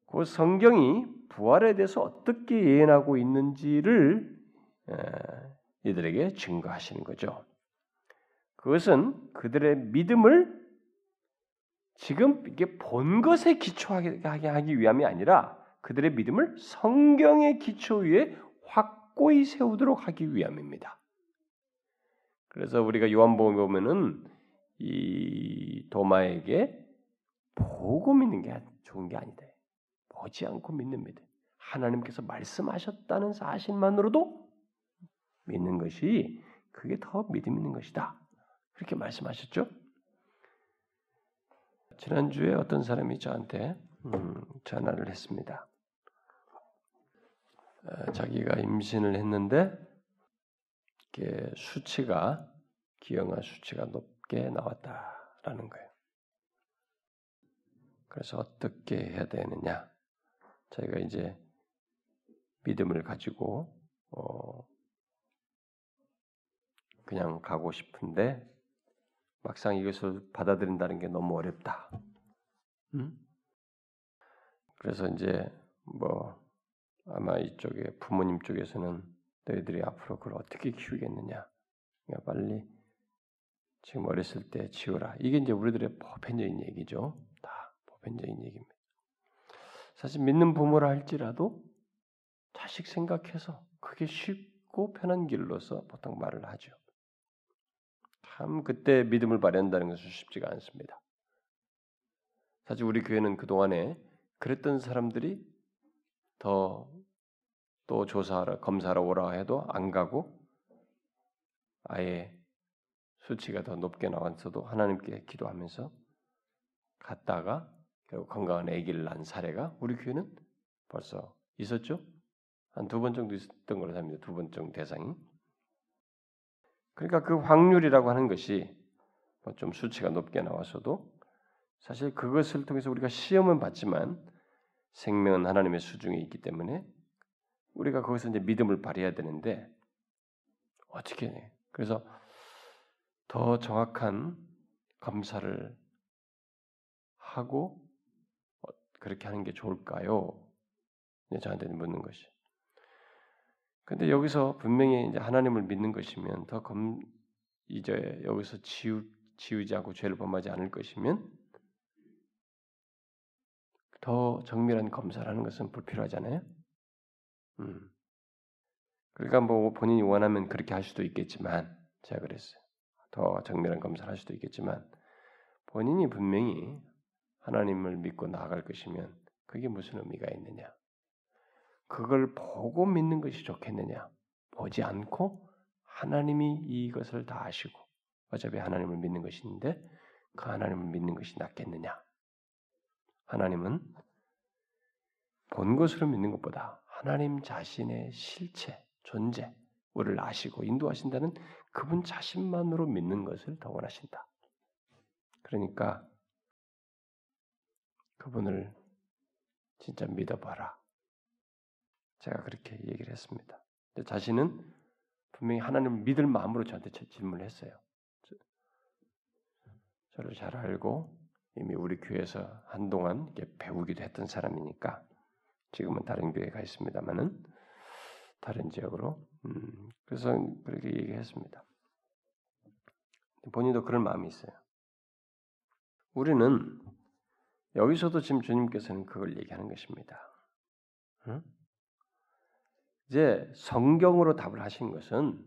[SPEAKER 1] 그 성경이 부활에 대해서 어떻게 예언하고 있는지를 이들에게 증거하시는 거죠. 그것은 그들의 믿음을 지금 이게 본 것에 기초하게 하기 위함이 아니라 그들의 믿음을 성경의 기초 위에 확고히 세우도록 하기 위함입니다. 그래서 우리가 요한복음 보면은 이 도마에게 보고 믿는 게 좋은 게 아니다. 보지 않고 믿는 믿음. 하나님께서 말씀하셨다는 사실만으로도 믿는 것이 그게 더 믿음 있는 것이다. 그렇게 말씀하셨죠? 지난주에 어떤 사람이 저한테 음, 전화를 했습니다. 어, 자기가 임신을 했는데 수치가 기형아 수치가 높게 나왔다라는 거예요. 그래서 어떻게 해야 되느냐? 저희가 이제 믿음을 가지고 어, 그냥 가고 싶은데 막상 이것을 받아들인다는 게 너무 어렵다. 음? 그래서 이제 뭐 아마 이쪽에 부모님 쪽에서는 너희들이 앞으로 그걸 어떻게 키우겠느냐. 그러니까 빨리 지금 어렸을 때 지우라. 이게 이제 우리들의 보편적인 얘기죠. 다 보편적인 얘기입니다. 사실 믿는 부모라 할지라도 자식 생각해서 그게 쉽고 편한 길로서 보통 말을 하죠. 참 그때 믿음을 발휘한다는 것은 쉽지가 않습니다. 사실 우리 교회는 그 동안에 그랬던 사람들이 더 또 조사하러 검사하러 오라 해도 안 가고 아예 수치가 더 높게 나왔어도 하나님께 기도하면서 갔다가 결국 건강한 아기를 낳은 사례가 우리 교회는 벌써 있었죠. 한 두 번 정도 있었던 걸로 삽니다. 두 번 정도 대상이. 그러니까 그 확률이라고 하는 것이 뭐 좀 수치가 높게 나와서도 사실 그것을 통해서 우리가 시험은 받지만 생명은 하나님의 수중에 있기 때문에 우리가 거기서 이제 믿음을 발휘해야 되는데 어떻게 해? 그래서 더 정확한 검사를 하고 어, 그렇게 하는 게 좋을까요? 저한테 묻는 것이. 근데 여기서 분명히 이제 하나님을 믿는 것이면 더 검, 이제 여기서 지우, 지우지 않고 죄를 범하지 않을 것이면 더 정밀한 검사를 하는 것은 불필요하잖아요. 음. 그러니까 뭐 본인이 원하면 그렇게 할 수도 있겠지만 제가 그랬어요. 더 정밀한 검사를 할 수도 있겠지만 본인이 분명히 하나님을 믿고 나아갈 것이면 그게 무슨 의미가 있느냐? 그걸 보고 믿는 것이 좋겠느냐? 보지 않고 하나님이 이것을 다 아시고 어차피 하나님을 믿는 것인데 그 하나님을 믿는 것이 낫겠느냐? 하나님은 본 것으로 믿는 것보다 하나님 자신의 실체, 존재, 우리를 아시고 인도하신다는 그분 자신만으로 믿는 것을 더 원하신다. 그러니까 그분을 진짜 믿어봐라. 제가 그렇게 얘기를 했습니다. 자신은 분명히 하나님을 믿을 마음으로 저한테 질문을 했어요. 저를 잘 알고 이미 우리 교회에서 한동안 배우기도 했던 사람이니까 지금은 다른 교회에 가 있습니다만은 다른 지역으로 음, 그래서 그렇게 얘기했습니다. 본인도 그런 마음이 있어요. 우리는 여기서도 지금 주님께서는 그걸 얘기하는 것입니다. 응? 이제 성경으로 답을 하신 것은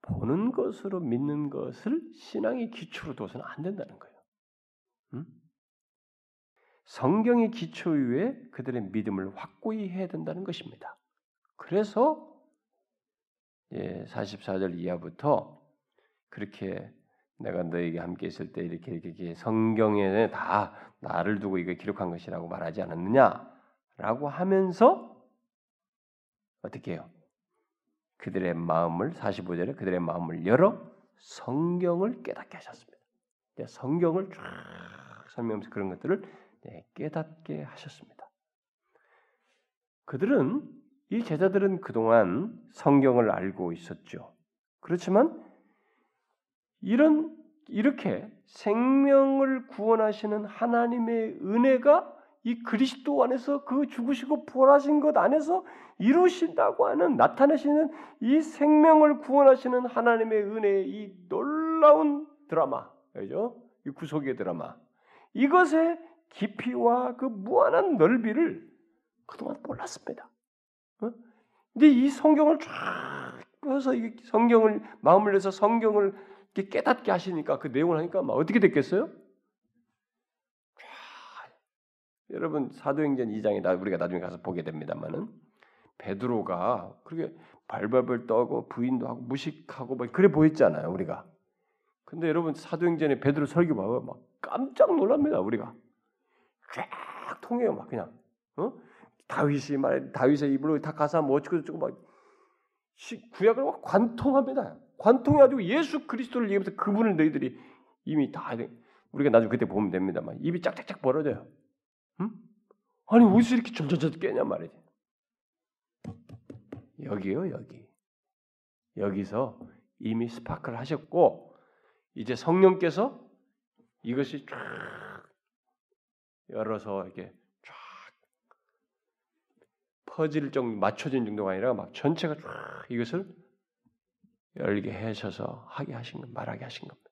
[SPEAKER 1] 보는 것으로 믿는 것을 신앙의 기초로 둬서는 안 된다는 거예요. 응? 성경의 기초 위에 그들의 믿음을 확고히 해야 된다는 것입니다. 그래서 예, 44절 이하부터 그렇게 내가 너에게 함께 있을 때 이렇게 이렇게 성경에 다 나를 두고 이거 기록한 것이라고 말하지 않았느냐라고 하면서 어떻게 해요? 그들의 마음을 45절에 그들의 마음을 열어 성경을 깨닫게 하셨습니다. 성경을 쫙 설명하면서 그런 것들을 네, 깨닫게 하셨습니다. 그들은 이 제자들은 그동안 성경을 알고 있었죠. 그렇지만 이런 이렇게 생명을 구원하시는 하나님의 은혜가 이 그리스도 안에서 그 죽으시고 부활하신 것 안에서 이루신다고 하는 나타내시는 이 생명을 구원하시는 하나님의 은혜의 이 놀라운 드라마, 그죠? 이 구속의 드라마. 이것의 깊이와 그 무한한 넓이를 그동안 몰랐습니다. 어? 근데 이 성경을 쫙 펴서 이 성경을 마음을 내서 성경을 깨닫게 하시니까 그 내용을 하니까 막 어떻게 됐겠어요? 쫙 여러분 사도행전 2장에 우리가 나중에 가서 보게 됩니다만은 베드로가 그렇게 발발발 떠고 부인도 하고 무식하고 막 그래 보였잖아요 우리가. 근데 여러분 사도행전에 베드로 설교 봐봐 막 깜짝 놀랍니다 우리가. 쫙 통해요 막 그냥. 어? 다윗이 말 다윗의 입으로 다 가사 뭐 어쩌고 저쩌고 막 구약을 막 관통합니다. 관통해가지고 예수 그리스도를 얘기하면서 그분을 너희들이 이미 다 우리가 나중에 그때 보면 됩니다만 입이 짝짝짝 벌어져요. 응? 아니 어디서 이렇게 절절절 깨냐 말이지. 여기요 여기. 여기서 이미 스파크를 하셨고 이제 성령께서 이것이 쫙 열어서 이렇게 쫙 퍼질 정도 맞춰진 정도가 아니라 막 전체가 쫙 이것을 열게 하셔서 하게 하신 것, 말하게 하신 겁니다.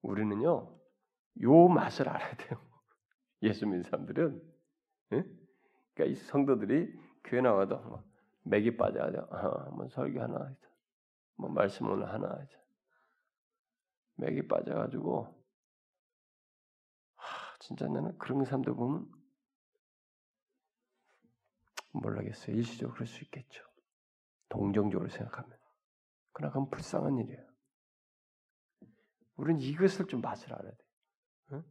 [SPEAKER 1] 우리는요, 요 맛을 알아야 돼요. 예수 믿는 사람들은, 예? 그러니까 이 성도들이 교회 나와도 뭐 맥이 빠져가지고, 아, 뭐 설교 하나, 뭐 말씀 오늘 하나, 맥이 빠져가지고, 하, 진짜 나는 그런 사람들 보면 몰라겠어요. 일시적으로 그럴 수 있겠죠. 동정적으로 생각하면. 그러나 그건 불쌍한 일이에요. 우리는 이것을 좀 맛을 알아야 돼. 응?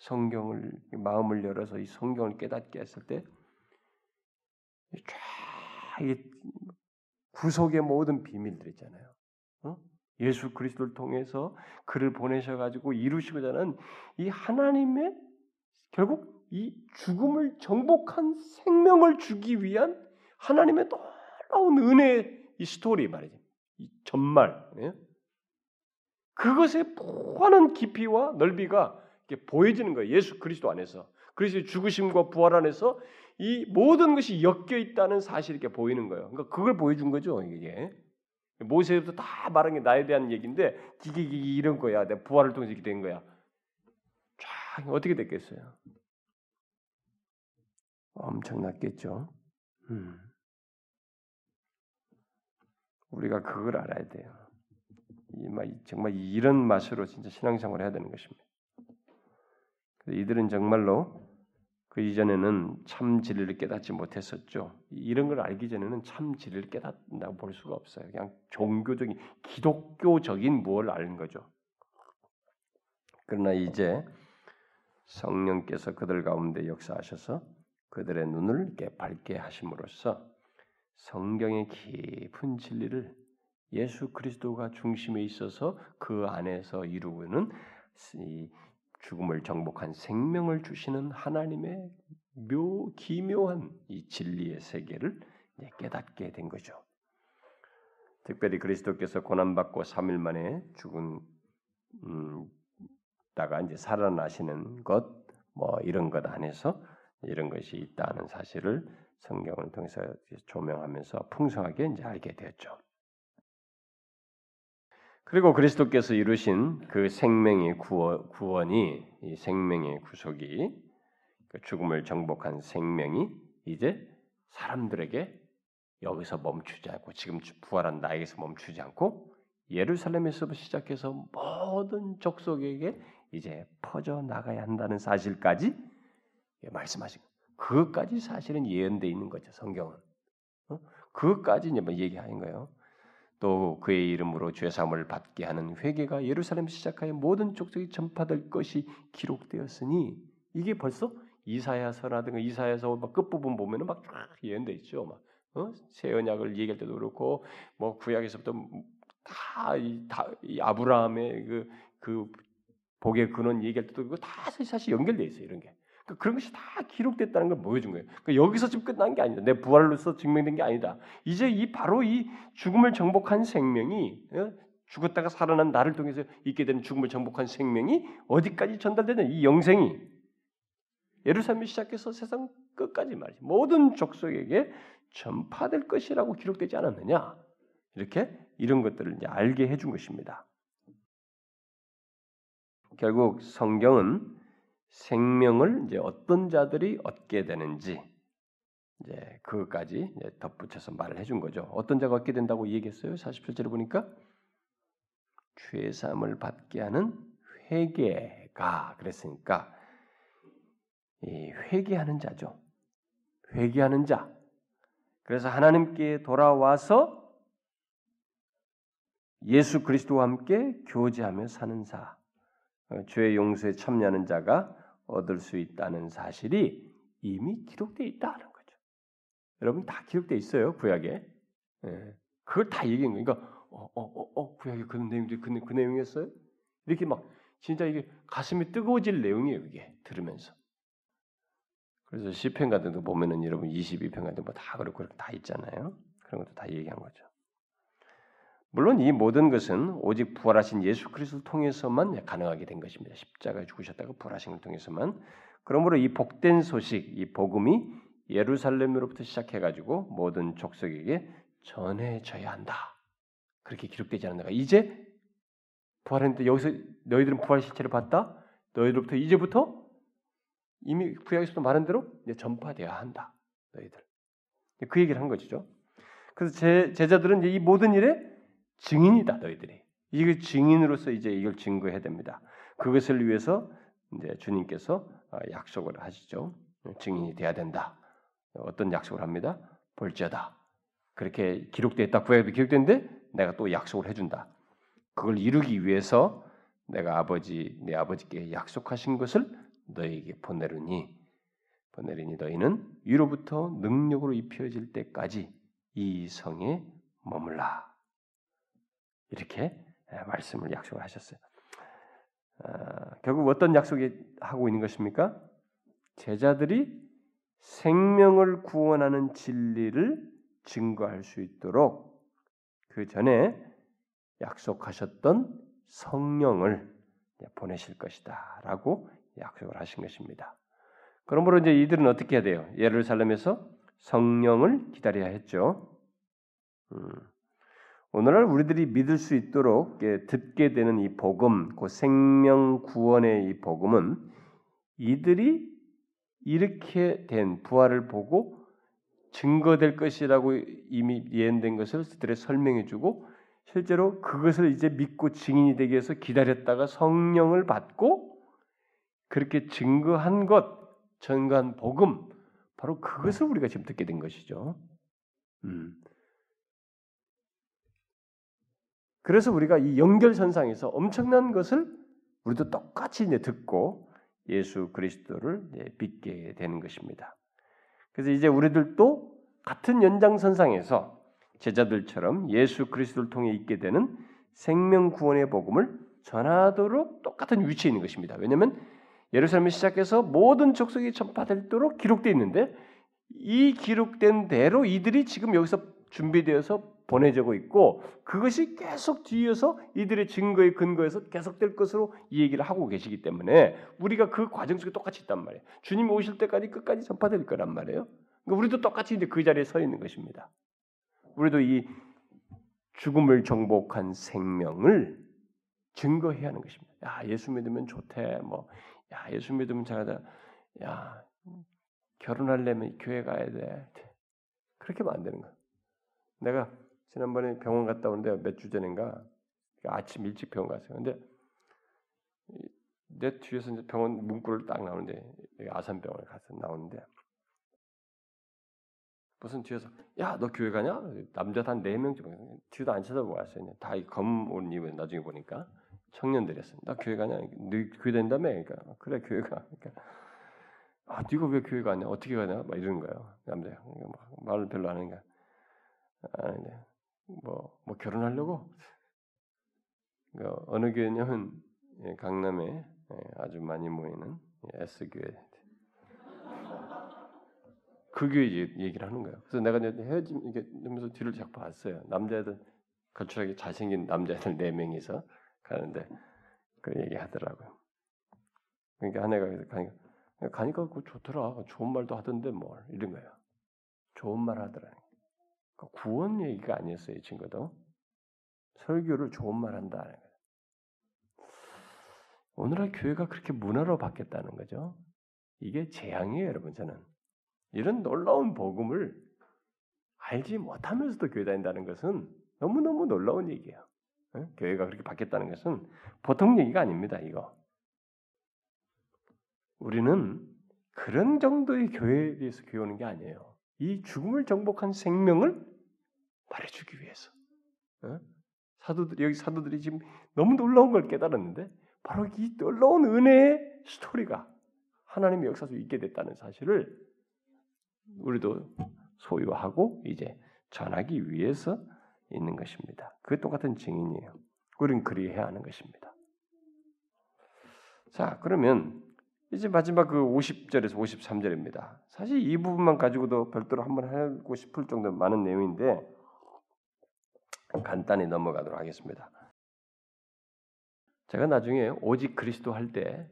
[SPEAKER 1] 성경을 마음을 열어서 이 성경을 깨닫게 했을 때, 쫙 구속의 모든 비밀들 있잖아요. 어? 예수 그리스도를 통해서 그를 보내셔 가지고 이루시고자 하는 이 하나님의 결국 이 죽음을 정복한 생명을 주기 위한 하나님의 놀라운 은혜의 이 스토리 말이죠. 이 전말. 예? 그것의 무한한 깊이와 넓이가 보여지는 거예요. 예수 그리스도 안에서. 그리스도의 죽으심과 부활 안에서 이 모든 것이 엮여 있다는 사실이 이렇게 보이는 거예요. 그러니까 그걸 보여준 거죠, 이게. 모세부터 다 말한 게 나에 대한 얘기인데 기기 기기 이런 거야. 내 부활을 통해서 이렇게 된 거야. 쫙 어떻게 됐겠어요? 엄청났겠죠. 음. 우리가 그걸 알아야 돼요. 정말 이런 맛으로 진짜 신앙생활을 해야 되는 것입니다. 이들은 정말로 그 이전에는 참 진리를 깨닫지 못했었죠. 이런 걸 알기 전에는 참 진리를 깨닫는다고 볼 수가 없어요. 그냥 종교적인 기독교적인 뭘 아는 거죠. 그러나 이제 성령께서 그들 가운데 역사하셔서 그들의 눈을 이렇게 밝게 하심으로써 성경의 깊은 진리를 예수 그리스도가 중심에 있어서 그 안에서 이루는 죽음을 정복한 생명을 주시는 하나님의 묘 기묘한 이 진리의 세계를 깨닫게 된 거죠. 특별히 그리스도께서 고난 받고 3일 만에 죽은 음, 다가 이제 살아나시는 것 뭐 이런 것 안에서 이런 것이 있다는 사실을 성경을 통해서 조명하면서 풍성하게 이제 알게 되었죠. 그리고 그리스도께서 이루신 그 생명의 구원, 이이 생명의 구속이 그 죽음을 정복한 생명이 이제 사람들에게 여기서 멈추지 않고 지금 부활한 나에게서 멈추지 않고 예루살렘에서 시작해서 모든 족속에게 이제 퍼져 나가야 한다는 사실까지 말씀하시고 그것까지 사실은 예언돼 있는 거죠 성경은 어? 그것까지 이제 뭐 얘기하는 거예요. 또 그의 이름으로 죄사함을 받게 하는 회개가 예루살렘 시작하여 모든 족속이 전파될 것이 기록되었으니 이게 벌써 이사야서라든가 이사야서 막 끝부분 보면은 막 예언돼 있죠. 막 어? 새 언약을 얘기할 때도 그렇고 뭐 구약에서부터 다이이 아브라함의 그, 그 복의 근원 얘기할 때도 그거 다 사실 연결돼 있어요. 이런 게. 그러니까 그런 것이 다 기록됐다는 걸 보여준 거예요. 그러니까 여기서 지금 끝난 게 아니다. 내 부활로서 증명된 게 아니다. 이제 이 바로 이 죽음을 정복한 생명이 어? 죽었다가 살아난 나를 통해서 있게 되는 죽음을 정복한 생명이 어디까지 전달되냐? 이 영생이 예루살렘 시작해서 세상 끝까지 말이지 모든 족속에게 전파될 것이라고 기록되지 않았느냐? 이렇게 이런 것들을 이제 알게 해준 것입니다. 결국 성경은 생명을 이제 어떤 자들이 얻게 되는지 이제 그것까지 이제 덧붙여서 말을 해준 거죠. 어떤 자가 얻게 된다고 얘기했어요? 47절에 보니까 죄 사함을 받게 하는 회개가 그랬으니까 이 회개하는 자죠. 회개하는 자. 그래서 하나님께 돌아와서 예수 그리스도와 함께 교제하며 사는 자. 어, 죄의 용서에 참여하는 자가 얻을 수 있다는 사실이 이미 기록되어 있다는 거죠. 여러분 다 기록되어 있어요 구약에. 예. 그걸 다 얘기한 거니까 그러니까 어, 어, 어, 어, 구약에 그런 내용들이 그, 그 내용이었어요? 이렇게 막 진짜 이게 가슴이 뜨거워질 내용이에요 이게 들으면서. 그래서 시편 같은 거 보면은 여러분 22편 같은 거다 그렇고 그렇게 다 있잖아요. 그런 것도 다 얘기한 거죠. 물론 이 모든 것은 오직 부활하신 예수 그리스도를 통해서만 가능하게 된 것입니다. 십자가에 죽으셨다고 부활하신 걸 통해서만. 그러므로 이 복된 소식, 이 복음이 예루살렘으로부터 시작해 가지고 모든 족속에게 전해져야 한다. 그렇게 기록되지 않는가? 이제 부활했는데 여기서 너희들은 부활 실체를 봤다. 너희들부터 이제부터 이미 구약에서도 말한 대로 이제 전파돼야 한다. 너희들. 그 얘기를 한 것이죠. 그래서 제, 제자들은 이 모든 일에 증인이다 너희들이. 이거 증인으로서 이제 이걸 증거해야 됩니다. 그것을 위해서 이제 주님께서 어, 약속을 하시죠. 증인이 돼야 된다. 어떤 약속을 합니다? 볼지어다. 그렇게 기록되어 있다. 구약에도 기록된데 내가 또 약속을 해준다. 그걸 이루기 위해서 내가 아버지 내 아버지께 약속하신 것을 너에게 보내르니 보내리니 너희는 위로부터 능력으로 입혀질 때까지 이 성에 머물라. 이렇게 예, 말씀을 약속을 하셨어요. 아, 결국 어떤 약속이 하고 있는 것입니까? 제자들이 생명을 구원하는 진리를 증거할 수 있도록 그 전에 약속하셨던 성령을 보내실 것이다라고 약속을 하신 것입니다. 그러므로 이제 이들은 어떻게 해야 돼요? 예루살렘에서 성령을 기다려야 했죠. 음, 오늘날 우리들이 믿을 수 있도록 듣게 되는 이 복음, 그 생명 구원의 이 복음은 이들이 이렇게 된 부활을 보고 증거될 것이라고 이미 예언된 것을 그들에 설명해주고 실제로 그것을 이제 믿고 증인이 되기 위해서 기다렸다가 성령을 받고 그렇게 증거한 것 전간 복음 바로 그것을 우리가 지금 듣게 된 것이죠. 음. 그래서 우리가 이 연결선상에서 엄청난 것을 우리도 똑같이 이제 듣고 예수 그리스도를 믿게 되는 것입니다. 그래서 이제 우리들도 같은 연장선상에서 제자들처럼 예수 그리스도를 통해 있게 되는 생명 구원의 복음을 전하도록 똑같은 위치에 있는 것입니다. 왜냐하면 예루살렘을 시작해서 모든 족속이 전파되도록 기록되어 있는데 이 기록된 대로 이들이 지금 여기서 준비되어서 보내지고 있고 그것이 계속 뒤에서 이들의 증거의 근거에서 계속될 것으로 이 얘기를 하고 계시기 때문에 우리가 그 과정 속에 똑같이 있단 말이에요. 주님이 오실 때까지 끝까지 전파될 거란 말이에요. 그러니까 우리도 똑같이 이제 그 자리에 서 있는 것입니다. 우리도 이 죽음을 정복한 생명을 증거해야 하는 것입니다. 야 예수 믿으면 좋대. 뭐야 예수 믿으면 잘하다. 야 결혼하려면 교회 가야 돼. 그렇게 하면 안 되는 거야. 내가 지난번에 병원 갔다 오는데 몇 주 전인가 아침 일찍 병원 갔어요. 근데 내 뒤에서 이제 병원 문구를 딱 나오는데 아산병원에 가서 나오는데 무슨 뒤에서 야 너 교회 가냐? 남자 한 네 명쯤 뒤도 안 쳐다보고 왔어요. 다검옷 입은 나중에 보니까 청년들이었어요. 나 교회 가냐? 너 교회 다닌다며? 그러니까 그래 교회 가. 그러니까 아 네가 왜 교회 가냐? 어떻게 가냐? 막 이러는 거예요. 남자 말을 별로 안 하니까 아닌데 뭐, 뭐 결혼하려고? 그 어느 교회냐면 예, 강남에 예, 아주 많이 모이는 S 교회. 그 교회 얘기를 하는 거예요. 그래서 내가 헤어짐 이렇게 하면서 뒤를 자꾸 봤어요. 남자애들 거칠하게 잘생긴 남자애들 네 명이서 가는데 그 얘기 하더라고요. 그러니까 한 애가 가니까 가니까 그 좋더라. 좋은 말도 하던데 뭘 이런 거예요. 좋은 말 하더라. 그러니까 구원 얘기가 아니었어요, 이 친구도. 설교를 좋은 말 한다는 거예요. 오늘날 교회가 그렇게 문화로 바뀌었다는 거죠. 이게 재앙이에요, 여러분, 저는. 이런 놀라운 복음을 알지 못하면서도 교회 다닌다는 것은 너무너무 놀라운 얘기예요. 교회가 그렇게 바뀌었다는 것은 보통 얘기가 아닙니다, 이거. 우리는 그런 정도의 교회에 대해서 교회 오는 게 아니에요. 이 죽음을 정복한 생명을 말해주기 위해서. 어? 사도들 여기 사도들이 지금 너무 놀라운 걸 깨달았는데 바로 이 놀라운 은혜의 스토리가 하나님의 역사에서 있게 됐다는 사실을 우리도 소유하고 이제 전하기 위해서 있는 것입니다. 그 똑같은 증인이에요. 우리는 그리해야 하는 것입니다. 자, 그러면 이제 마지막 그 50절에서 53절입니다. 사실 이 부분만 가지고도 별도로 한번 하고 싶을 정도 많은 내용인데 간단히 넘어가도록 하겠습니다. 제가 나중에 오직 그리스도 할 때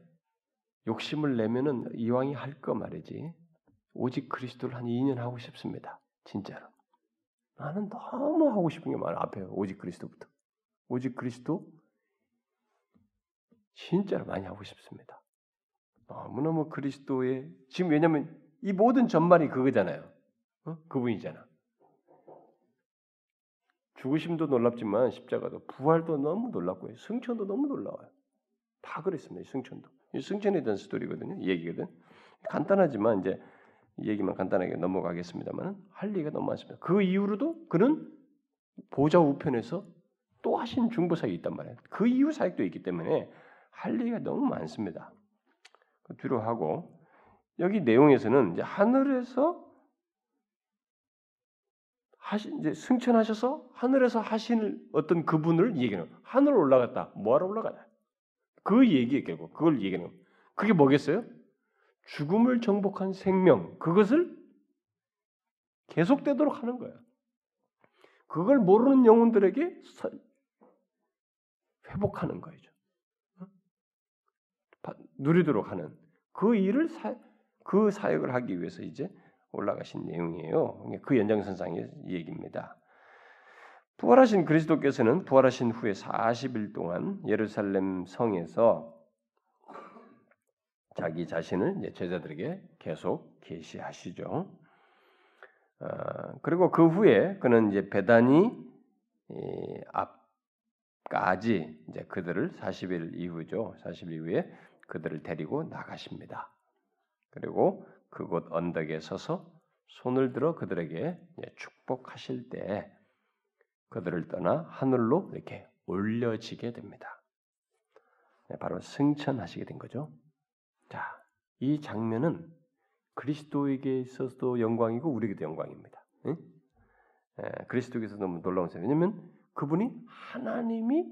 [SPEAKER 1] 욕심을 내면은 이왕이 할 거 말이지. 오직 그리스도를 한 2년 하고 싶습니다. 진짜로. 나는 너무 하고 싶은 게 많아. 앞에 오직 그리스도부터. 오직 그리스도 진짜로 많이 하고 싶습니다. 너무너무 그리스도의 지금 왜냐면 이 모든 전말이 그거잖아요. 어? 그분이잖아. 죽으심도 놀랍지만 십자가도 부활도 너무 놀랍고요. 승천도 너무 놀라워요. 다 그랬습니다. 승천도. 이 승천에 대한 스토리거든요. 얘기거든. 간단하지만 이제 얘기만 간단하게 넘어가겠습니다만 할 얘기가 너무 많습니다. 그 이후로도 그는 보좌 우편에서 또 하신 중보 사역이 있단 말이에요. 그 이후 사역도 있기 때문에 할 얘기가 너무 많습니다. 그 뒤로 하고 여기 내용에서는 이제 하늘에서 하시 이제 승천하셔서 하늘에서 하신 어떤 그분을 얘기하는 하늘 올라갔다. 뭐하러 올라가냐? 그 얘기에 결국 그걸 얘기하는 그게 뭐겠어요? 죽음을 정복한 생명 그것을 계속되도록 하는 거야. 그걸 모르는 영혼들에게 회복하는 거죠. 누리도록 하는 그 일을 사, 그 사역을 하기 위해서 이제 올라가신 내용이에요. 그 연장선상의 얘기입니다. 부활하신 그리스도께서는 부활하신 후에 40일 동안 예루살렘 성에서 자기 자신을 제자들에게 계속 계시하시죠. 어, 그리고 그 후에 그는 이제 베다니 앞까지 이제 그들을 40일 이후죠. 40일 이후에 그들을 데리고 나가십니다. 그리고 그곳 언덕에 서서 손을 들어 그들에게 축복하실 때 그들을 떠나 하늘로 이렇게 올려지게 됩니다. 네, 바로 승천하시게 된 거죠. 자, 이 장면은 그리스도에게 있어서도 영광이고 우리에게도 영광입니다. 응? 에, 그리스도에게서 너무 놀라운 점. 왜냐하면 그분이 하나님이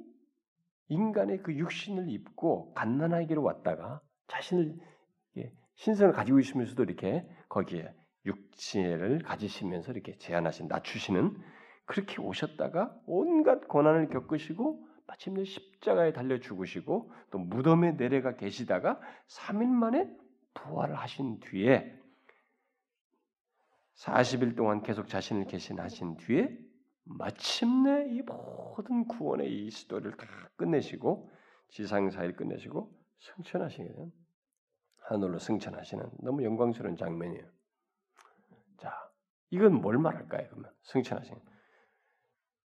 [SPEAKER 1] 인간의 그 육신을 입고 갓난아기로 왔다가 자신을 신성을 가지고 있으면서도 이렇게 거기에 육체를 가지시면서 이렇게 제한하신 낮추시는 그렇게 오셨다가 온갖 고난을 겪으시고 마침내 십자가에 달려 죽으시고 또 무덤에 내려가 계시다가 3일 만에 부활을 하신 뒤에 40일 동안 계속 자신을 계신하신 뒤에 마침내 이 모든 구원의 이 스토리를 다 끝내시고 지상사일 끝내시고 승천하시게 된 하늘로 승천하시는 너무 영광스러운 장면이에요. 자, 이건 뭘 말할까요? 그러면 승천하시는.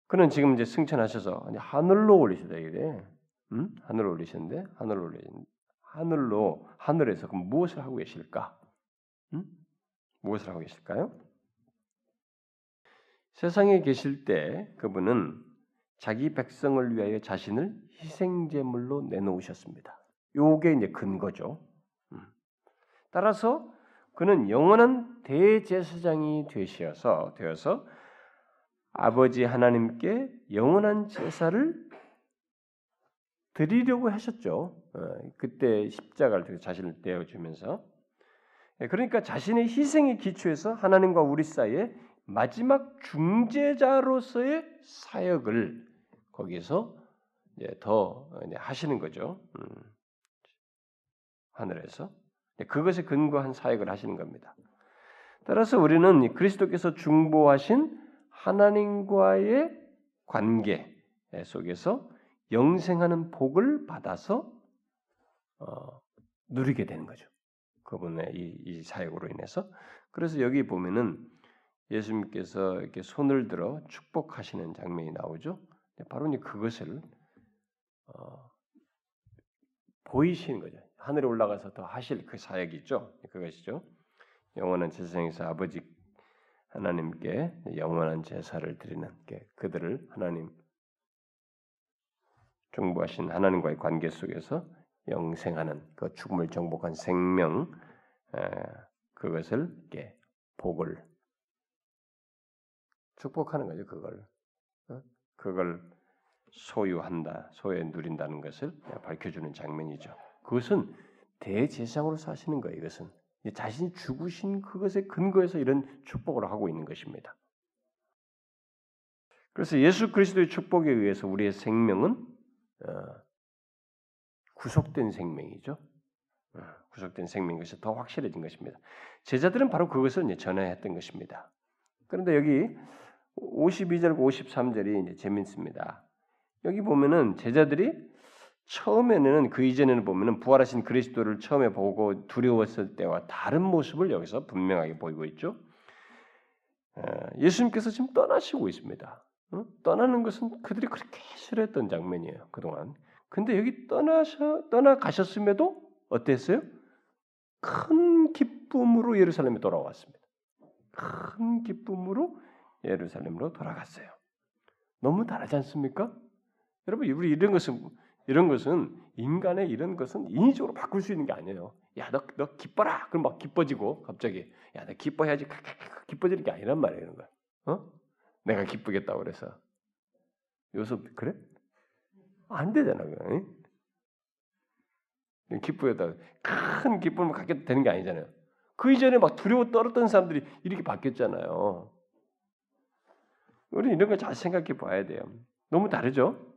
[SPEAKER 1] 그는 지금 이제 승천하셔서 하늘로 올리시다 이게, 음? 하늘로 올리시는데 하늘로 올리신 하늘로 하늘에서 그럼 무엇을 하고 계실까? 음? 무엇을 하고 계실까요? 세상에 계실 때 그분은 자기 백성을 위하여 자신을 희생 제물로 내놓으셨습니다. 요게 이제 근거죠. 음. 따라서 그는 영원한 대제사장이 되셔서 되어서 아버지 하나님께 영원한 제사를 드리려고 하셨죠. 어, 그때 십자가를 자신을 떼어 주면서 예, 그러니까 자신의 희생의 기초에서 하나님과 우리 사이에 마지막 중재자로서의 사역을 거기서 더 하시는 거죠. 음. 하늘에서 그것에 근거한 사역을 하시는 겁니다. 따라서 우리는 그리스도께서 중보하신 하나님과의 관계 속에서 영생하는 복을 받아서 어, 누리게 되는 거죠. 그분의 이, 이 사역으로 인해서. 그래서 여기 보면은 예수님께서 이렇게 손을 들어 축복하시는 장면이 나오죠. 바로 이제 그것을 어, 보이시는 거죠. 하늘에 올라가서 더 하실 그 사역이 있죠. 그것이죠. 영원한 세상에서 아버지 하나님께 영원한 제사를 드리는 그들을 하나님 중보하신 하나님과의 관계 속에서 영생하는 그 죽음을 정복한 생명 그것을 복을 축복하는 거죠. 그걸 어? 그걸 소유한다, 소유에 누린다는 것을 밝혀주는 장면이죠. 그것은 대제사장으로 사시는 거예요. 이것은 자신이 죽으신 그것에 근거해서 이런 축복을 하고 있는 것입니다. 그래서 예수 그리스도의 축복에 의해서 우리의 생명은 어, 구속된 생명이죠. 어, 구속된 생명인 것이 더 확실해진 것입니다. 제자들은 바로 그것을 전해했던 것입니다. 그런데 여기 52절과 53절이 이제 재밌습니다. 여기 보면은 제자들이 처음에는 그 이전에는 보면은 부활하신 그리스도를 처음에 보고 두려웠을 때와 다른 모습을 여기서 분명하게 보이고 있죠. 예수님께서 지금 떠나시고 있습니다. 떠나는 것은 그들이 그렇게 싫어했던 장면이에요 그동안. 근데 여기 떠나셔 떠나 가셨음에도 어땠어요? 큰 기쁨으로 예루살렘에 돌아왔습니다. 큰 기쁨으로 예루살렘으로 돌아갔어요. 너무 다르지 않습니까? 여러분 우리 이런 것은 이런 것은 인간의 이런 것은 인위적으로 바꿀 수 있는 게 아니에요. 야, 너, 너 기뻐라. 그럼 막 기뻐지고 갑자기 야, 너 기뻐해야지. 기뻐지는 게 아니란 말이에요, 이런 거. 어? 내가 기쁘겠다고 그래서. 요새 그래? 안 되잖아, 그거. 기쁘겠다. 큰 기쁨을 갖게 되는 게 아니잖아요. 그 이전에 막 두려워 떨었던 사람들이 이렇게 바뀌었잖아요. 우리 이런 거잘 생각해 봐야 돼요. 너무 다르죠?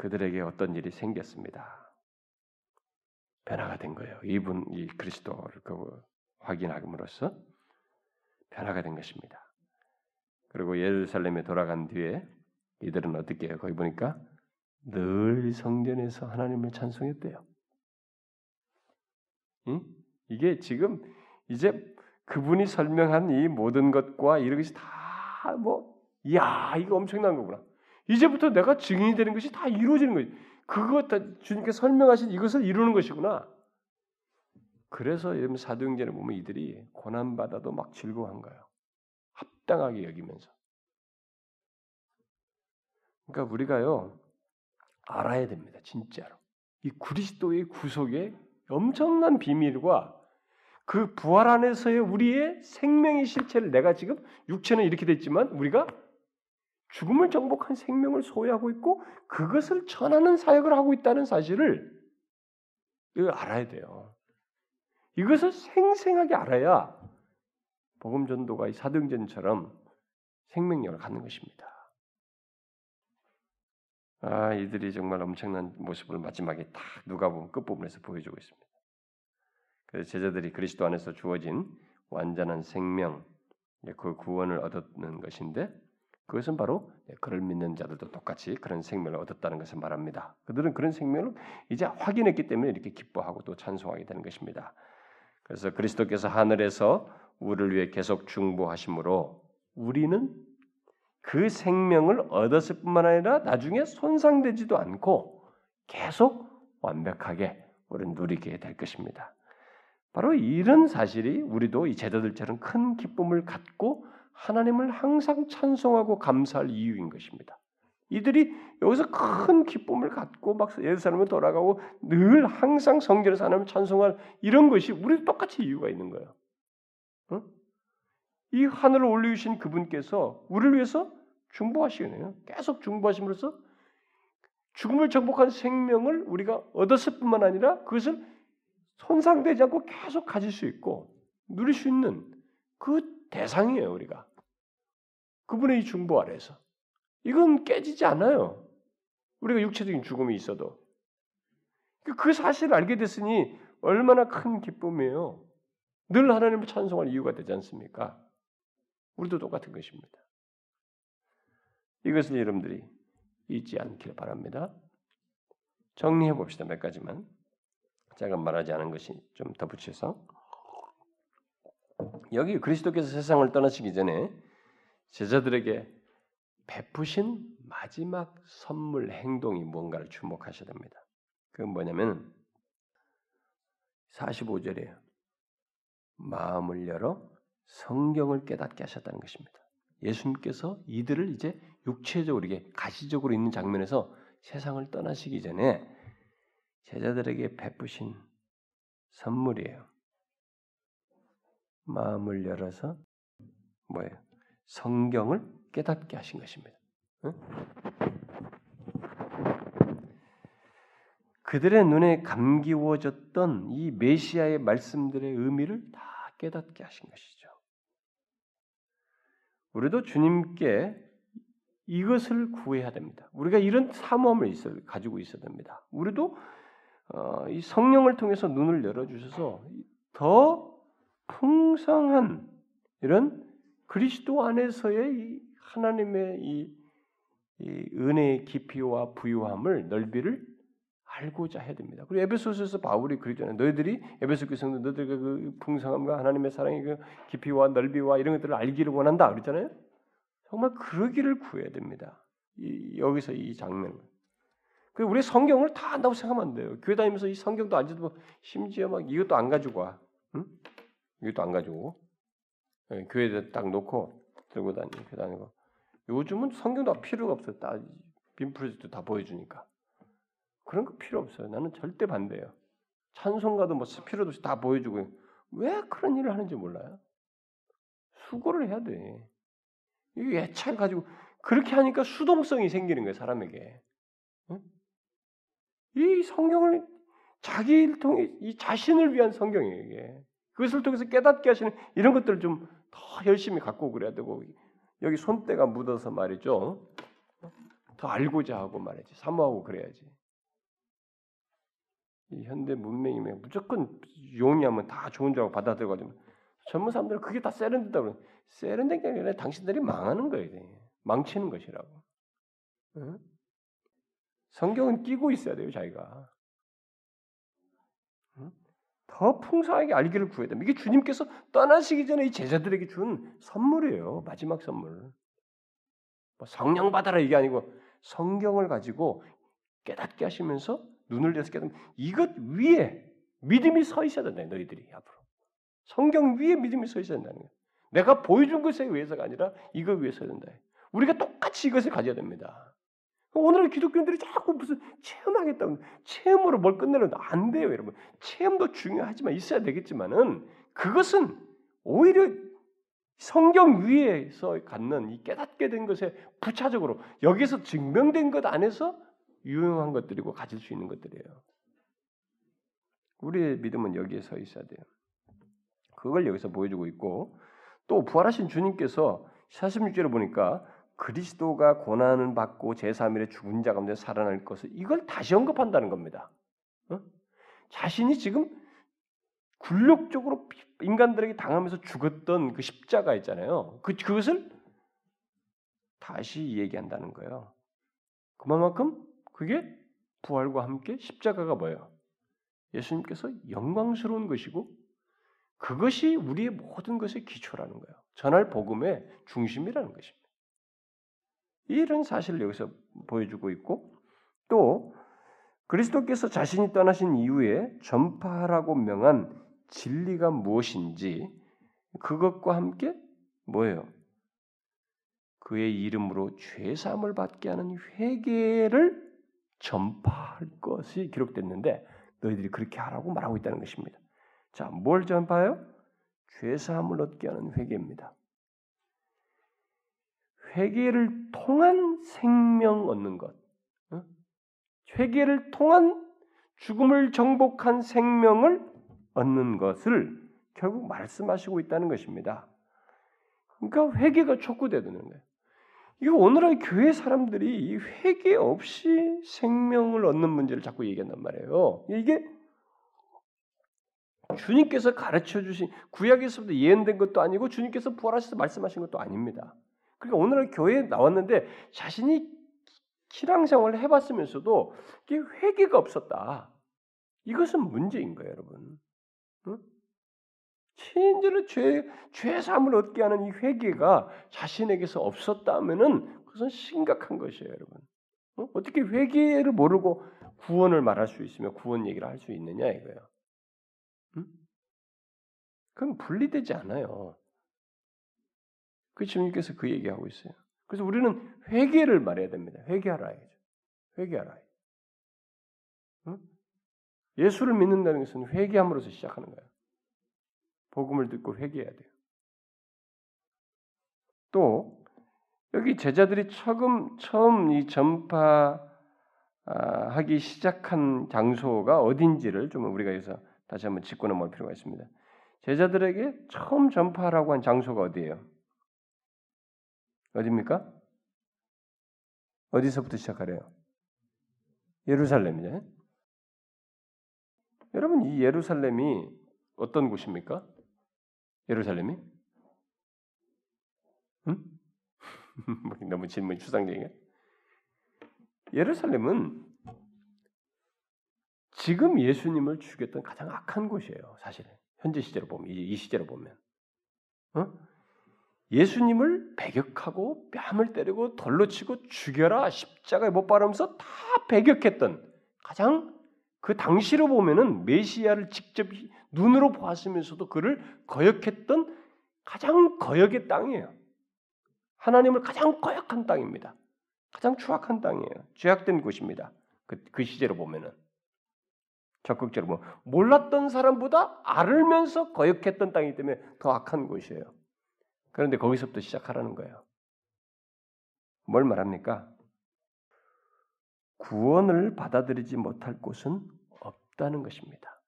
[SPEAKER 1] 그들에게 어떤 일이 생겼습니다. 변화가 된 거예요. 이분 이 그리스도를 그 확인함으로써 변화가 된 것입니다. 그리고 예루살렘에 돌아간 뒤에 이들은 어떻게 해요? 거기 보니까 늘 성전에서 하나님을 찬송했대요. 응? 이게 지금 이제 그분이 설명한 이 모든 것과 이런 것이 다 뭐, 야 이거 엄청난 거구나. 이제부터 내가 증인이 되는 것이 다 이루어지는 거지. 그것 다 주님께 설명하신 이것을 이루는 것이구나. 그래서 여러분 사도행전에 보면 이들이 고난 받아도 막 즐거워한 거예요. 합당하게 여기면서. 그러니까 우리가요 알아야 됩니다. 진짜로 이 그리스도의 구속의 엄청난 비밀과 그 부활 안에서의 우리의 생명의 실체를 내가 지금 육체는 이렇게 됐지만 우리가 죽음을 정복한 생명을 소유하고 있고 그것을 전하는 사역을 하고 있다는 사실을 알아야 돼요. 이것을 생생하게 알아야 복음 전도가 이 사도행전처럼 생명력을 갖는 것입니다. 아, 이들이 정말 엄청난 모습을 마지막에 다 누가 보면 끝부분에서 보여주고 있습니다. 그래서 제자들이 그리스도 안에서 주어진 완전한 생명, 그 구원을 얻었는 것인데 그것은 바로 그를 믿는 자들도 똑같이 그런 생명을 얻었다는 것을 말합니다. 그들은 그런 생명을 이제 확인했기 때문에 이렇게 기뻐하고 또 찬송하게 되는 것입니다. 그래서 그리스도께서 하늘에서 우리를 위해 계속 중보하심으로 우리는 그 생명을 얻었을 뿐만 아니라 나중에 손상되지도 않고 계속 완벽하게 우리는 누리게 될 것입니다. 바로 이런 사실이 우리도 이 제자들처럼 큰 기쁨을 갖고 하나님을 항상 찬송하고 감사할 이유인 것입니다. 이들이 여기서 큰 기쁨을 갖고 막 예루살렘에 돌아가고 늘 항상 성전에서 하나님을 찬송할 이런 것이 우리도 똑같이 이유가 있는 거예요. 어? 이 하늘을 올리신 그분께서 우리를 위해서 중보하시겠네요. 계속 중보하심으로써 죽음을 정복한 생명을 우리가 얻었을 뿐만 아니라 그것을 손상되지 않고 계속 가질 수 있고 누릴 수 있는 그 대상이에요, 우리가. 그분의 이 중보 아래서. 이건 깨지지 않아요. 우리가 육체적인 죽음이 있어도. 그 사실을 알게 됐으니 얼마나 큰 기쁨이에요. 늘 하나님을 찬송할 이유가 되지 않습니까? 우리도 똑같은 것입니다. 이것을 여러분들이 잊지 않길 바랍니다. 정리해 봅시다. 몇 가지만. 제가 말하지 않은 것이 좀 덧붙여서 여기 그리스도께서 세상을 떠나시기 전에 제자들에게 베푸신 마지막 선물 행동이 뭔가를 주목하셔야 됩니다. 그건 뭐냐면 45절이에요. 마음을 열어 성경을 깨닫게 하셨다는 것입니다. 예수님께서 이들을 이제 육체적으로 이게 가시적으로 있는 장면에서 세상을 떠나시기 전에 제자들에게 베푸신 선물이에요. 마음을 열어서 뭐예요? 성경을 깨닫게 하신 것입니다. 응? 그들의 눈에 감기워졌던 이 메시아의 말씀들의 의미를 다 깨닫게 하신 것이죠. 우리도 주님께 이것을 구해야 됩니다. 우리가 이런 사모함을 있어, 가지고 있어야 됩니다. 우리도 어, 이 성령을 통해서 눈을 열어 주셔서 더 풍성한 이런 그리스도 안에서의 이 하나님의 이, 이 은혜의 깊이와 부유함을 넓이를 알고자 해야 됩니다. 그리고 에베소서에서 바울이 그러잖아요. 너희들이 에베소 교성도 너희들의 그 풍성함과 하나님의 사랑의 그 깊이와 넓이와 이런 것들을 알기를 원한다. 그랬잖아요. 정말 그러기를 구해야 됩니다. 이, 여기서 이 장면. 그 우리 성경을 다 안다고 생각하면 안 돼요. 교회 다니면서 이 성경도 안 줘도 심지어 막 이것도 안 가지고 와. 응? 이것도 안 가지고 네, 교회에 딱 놓고 들고 다니고 다니고. 요즘은 성경도 필요가 없어요. 다빔 프로젝트 다 보여주니까. 그런 거 필요 없어요. 나는 절대 반대예요. 찬송가도 뭐 필요도 없이 다 보여주고 왜 그런 일을 하는지 몰라요. 수고를 해야 돼. 이 애착을 가지고 그렇게 하니까 수동성이 생기는 거예요 사람에게. 응? 이 성경을 자기를 통해 이 자신을 위한 성경이에요 이게. 그것을 통해서 깨닫게 하시는 이런 것들을 좀 더 열심히 갖고 그래야 되고 여기 손때가 묻어서 말이죠. 더 알고자 하고 말이지 사모하고 그래야지. 이 현대 문명이면 무조건 용이하면 다 좋은 줄 알고 받아들여가지고 젊은 사람들은 그게 다 세련됐다고 그래. 세련된 게 아니라 당신들이 망하는 거예요. 망치는 것이라고. 응? 성경은 끼고 있어야 돼요, 자기가. 더 풍성하게 알기를 구해야 됩니다. 이게 주님께서 떠나시기 전에 이 제자들에게 준 선물이에요. 마지막 선물. 뭐 성령 받아라 이게 아니고 성경을 가지고 깨닫게 하시면서 눈을 내서 깨닫는 이것 위에 믿음이 서 있어야 된다. 너희들이 앞으로 성경 위에 믿음이 서 있어야 된다는 거예요. 내가 보여준 것에 의해서가 아니라 이거 위해서 된다. 우리가 똑같이 이것을 가져야 됩니다. 오늘의 기독교인들이 자꾸 무슨 체험하겠다고 체험으로 뭘 끝내려도 안 돼요, 여러분. 체험도 중요하지만 있어야 되겠지만은 그것은 오히려 성경 위에서 갖는 이 깨닫게 된 것에 부차적으로 여기서 증명된 것 안에서 유용한 것들이고 가질 수 있는 것들이에요. 우리의 믿음은 여기에 서 있어야 돼요. 그걸 여기서 보여주고 있고 또 부활하신 주님께서 46절에 보니까 그리스도가 고난을 받고 제3일에 죽은 자 가운데 살아날 것을 이걸 다시 언급한다는 겁니다. 어? 자신이 지금 굴욕적으로 인간들에게 당하면서 죽었던 그 십자가 있잖아요. 그 그것을 다시 얘기한다는 거예요. 그만큼 그게 부활과 함께 십자가가 뭐예요? 예수님께서 영광스러운 것이고 그것이 우리의 모든 것의 기초라는 거예요. 전할 복음의 중심이라는 것입니다. 이런 사실을 여기서 보여주고 있고 또 그리스도께서 자신이 떠나신 이후에 전파하라고 명한 진리가 무엇인지 그것과 함께 뭐예요? 그의 이름으로 죄 사함을 받게 하는 회개를 전파할 것이 기록됐는데 너희들이 그렇게 하라고 말하고 있다는 것입니다. 자, 뭘 전파해요? 죄 사함을 얻게 하는 회개입니다. 회개를 통한 생명 얻는 것. 회개를 통한 죽음을 정복한 생명을 얻는 것을 결국 말씀하시고 있다는 것입니다. 그러니까 회개가 촉구되는 거예요. 이거 오늘날 교회 사람들이 이 회개 없이 생명을 얻는 문제를 자꾸 얘기한단 말이에요. 이게 주님께서 가르쳐 주신 구약에서부터 예언된 것도 아니고 주님께서 부활하셔서 말씀하신 것도 아닙니다. 그러니까 오늘 교회에 나왔는데 자신이 신앙생활을 해봤으면서도 이게 회개가 없었다. 이것은 문제인 거예요, 여러분. 응? 진짜로 죄, 죄 사함을 얻게 하는 이 회개가 자신에게서 없었다면은 그것은 심각한 것이에요, 여러분. 어? 어떻게 회개를 모르고 구원을 말할 수 있으며 구원 얘기를 할 수 있느냐 이거예요. 응? 그건 분리되지 않아요. 그 주님께서 그 얘기하고 있어요. 그래서 우리는 회개를 말해야 됩니다. 회개하라 이죠. 회개하라. 응? 예수를 믿는다는 것은 회개함으로써 시작하는 거예요. 복음을 듣고 회개해야 돼요. 또 여기 제자들이 처음 처음 이 전파하기 시작한 장소가 어딘지를 좀 우리가 여기서 다시 한번 짚고 넘어갈 필요가 있습니다. 제자들에게 처음 전파하라고 한 장소가 어디예요? 어디입니까? 어디서부터 시작하래요? 예루살렘이죠. 여러분 이 예루살렘이 어떤 곳입니까? 예루살렘이? 응? [LAUGHS] 뭐 너무 질문 추상적이야. 예루살렘은 지금 예수님을 죽였던 가장 악한 곳이에요. 사실은 현재 시제로 보면 이 시제로 보면 어? 예수님을 배격하고 뺨을 때리고 돌로 치고 죽여라 십자가에 못 박으면서 다 배격했던 가장 그 당시로 보면은 메시아를 직접 눈으로 보았으면서도 그를 거역했던 가장 거역의 땅이에요. 하나님을 가장 거역한 땅입니다. 가장 추악한 땅이에요. 죄악된 곳입니다. 그, 그 시제로 보면은 적극적으로 뭐 몰랐던 사람보다 알면서 거역했던 땅이기 때문에 더 악한 곳이에요. 그런데 거기서부터 시작하라는 거예요. 뭘 말합니까? 구원을 받아들이지 못할 곳은 없다는 것입니다.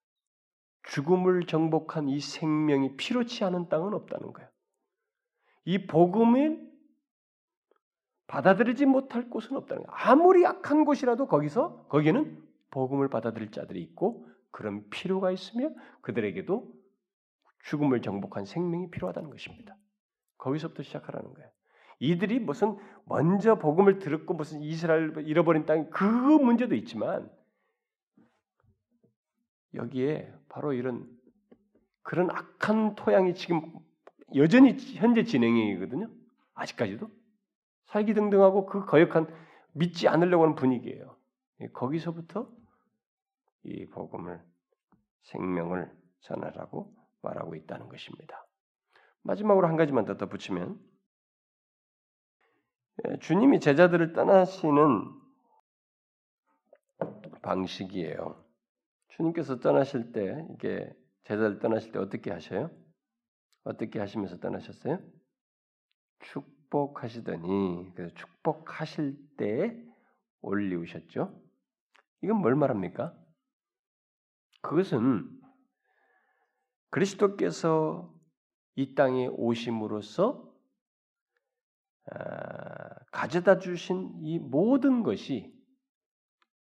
[SPEAKER 1] 죽음을 정복한 이 생명이 필요치 않은 땅은 없다는 거예요. 이 복음을 받아들이지 못할 곳은 없다는 거예요. 아무리 악한 곳이라도 거기서 거기는 복음을 받아들일 자들이 있고 그런 필요가 있으며 그들에게도 죽음을 정복한 생명이 필요하다는 것입니다. 거기서부터 시작하라는 거예요. 이들이 무슨 먼저 복음을 들었고 무슨 이스라엘 잃어버린 땅 그 문제도 있지만 여기에 바로 이런 그런 악한 토양이 지금 여전히 현재 진행이거든요. 아직까지도 살기 등등하고 그 거역한 믿지 않으려고 하는 분위기예요. 거기서부터 이 복음을 생명을 전하라고 말하고 있다는 것입니다. 마지막으로 한 가지만 더 덧붙이면 예, 주님이 제자들을 떠나시는 방식이에요. 주님께서 떠나실 때 이게 제자들 떠나실 때 어떻게 하셔요? 어떻게 하시면서 떠나셨어요? 축복하시더니 그래서 축복하실 때 올리우셨죠. 이건 뭘 말합니까? 그것은 그리스도께서 이 땅에 오심으로써 아, 가져다 주신 이 모든 것이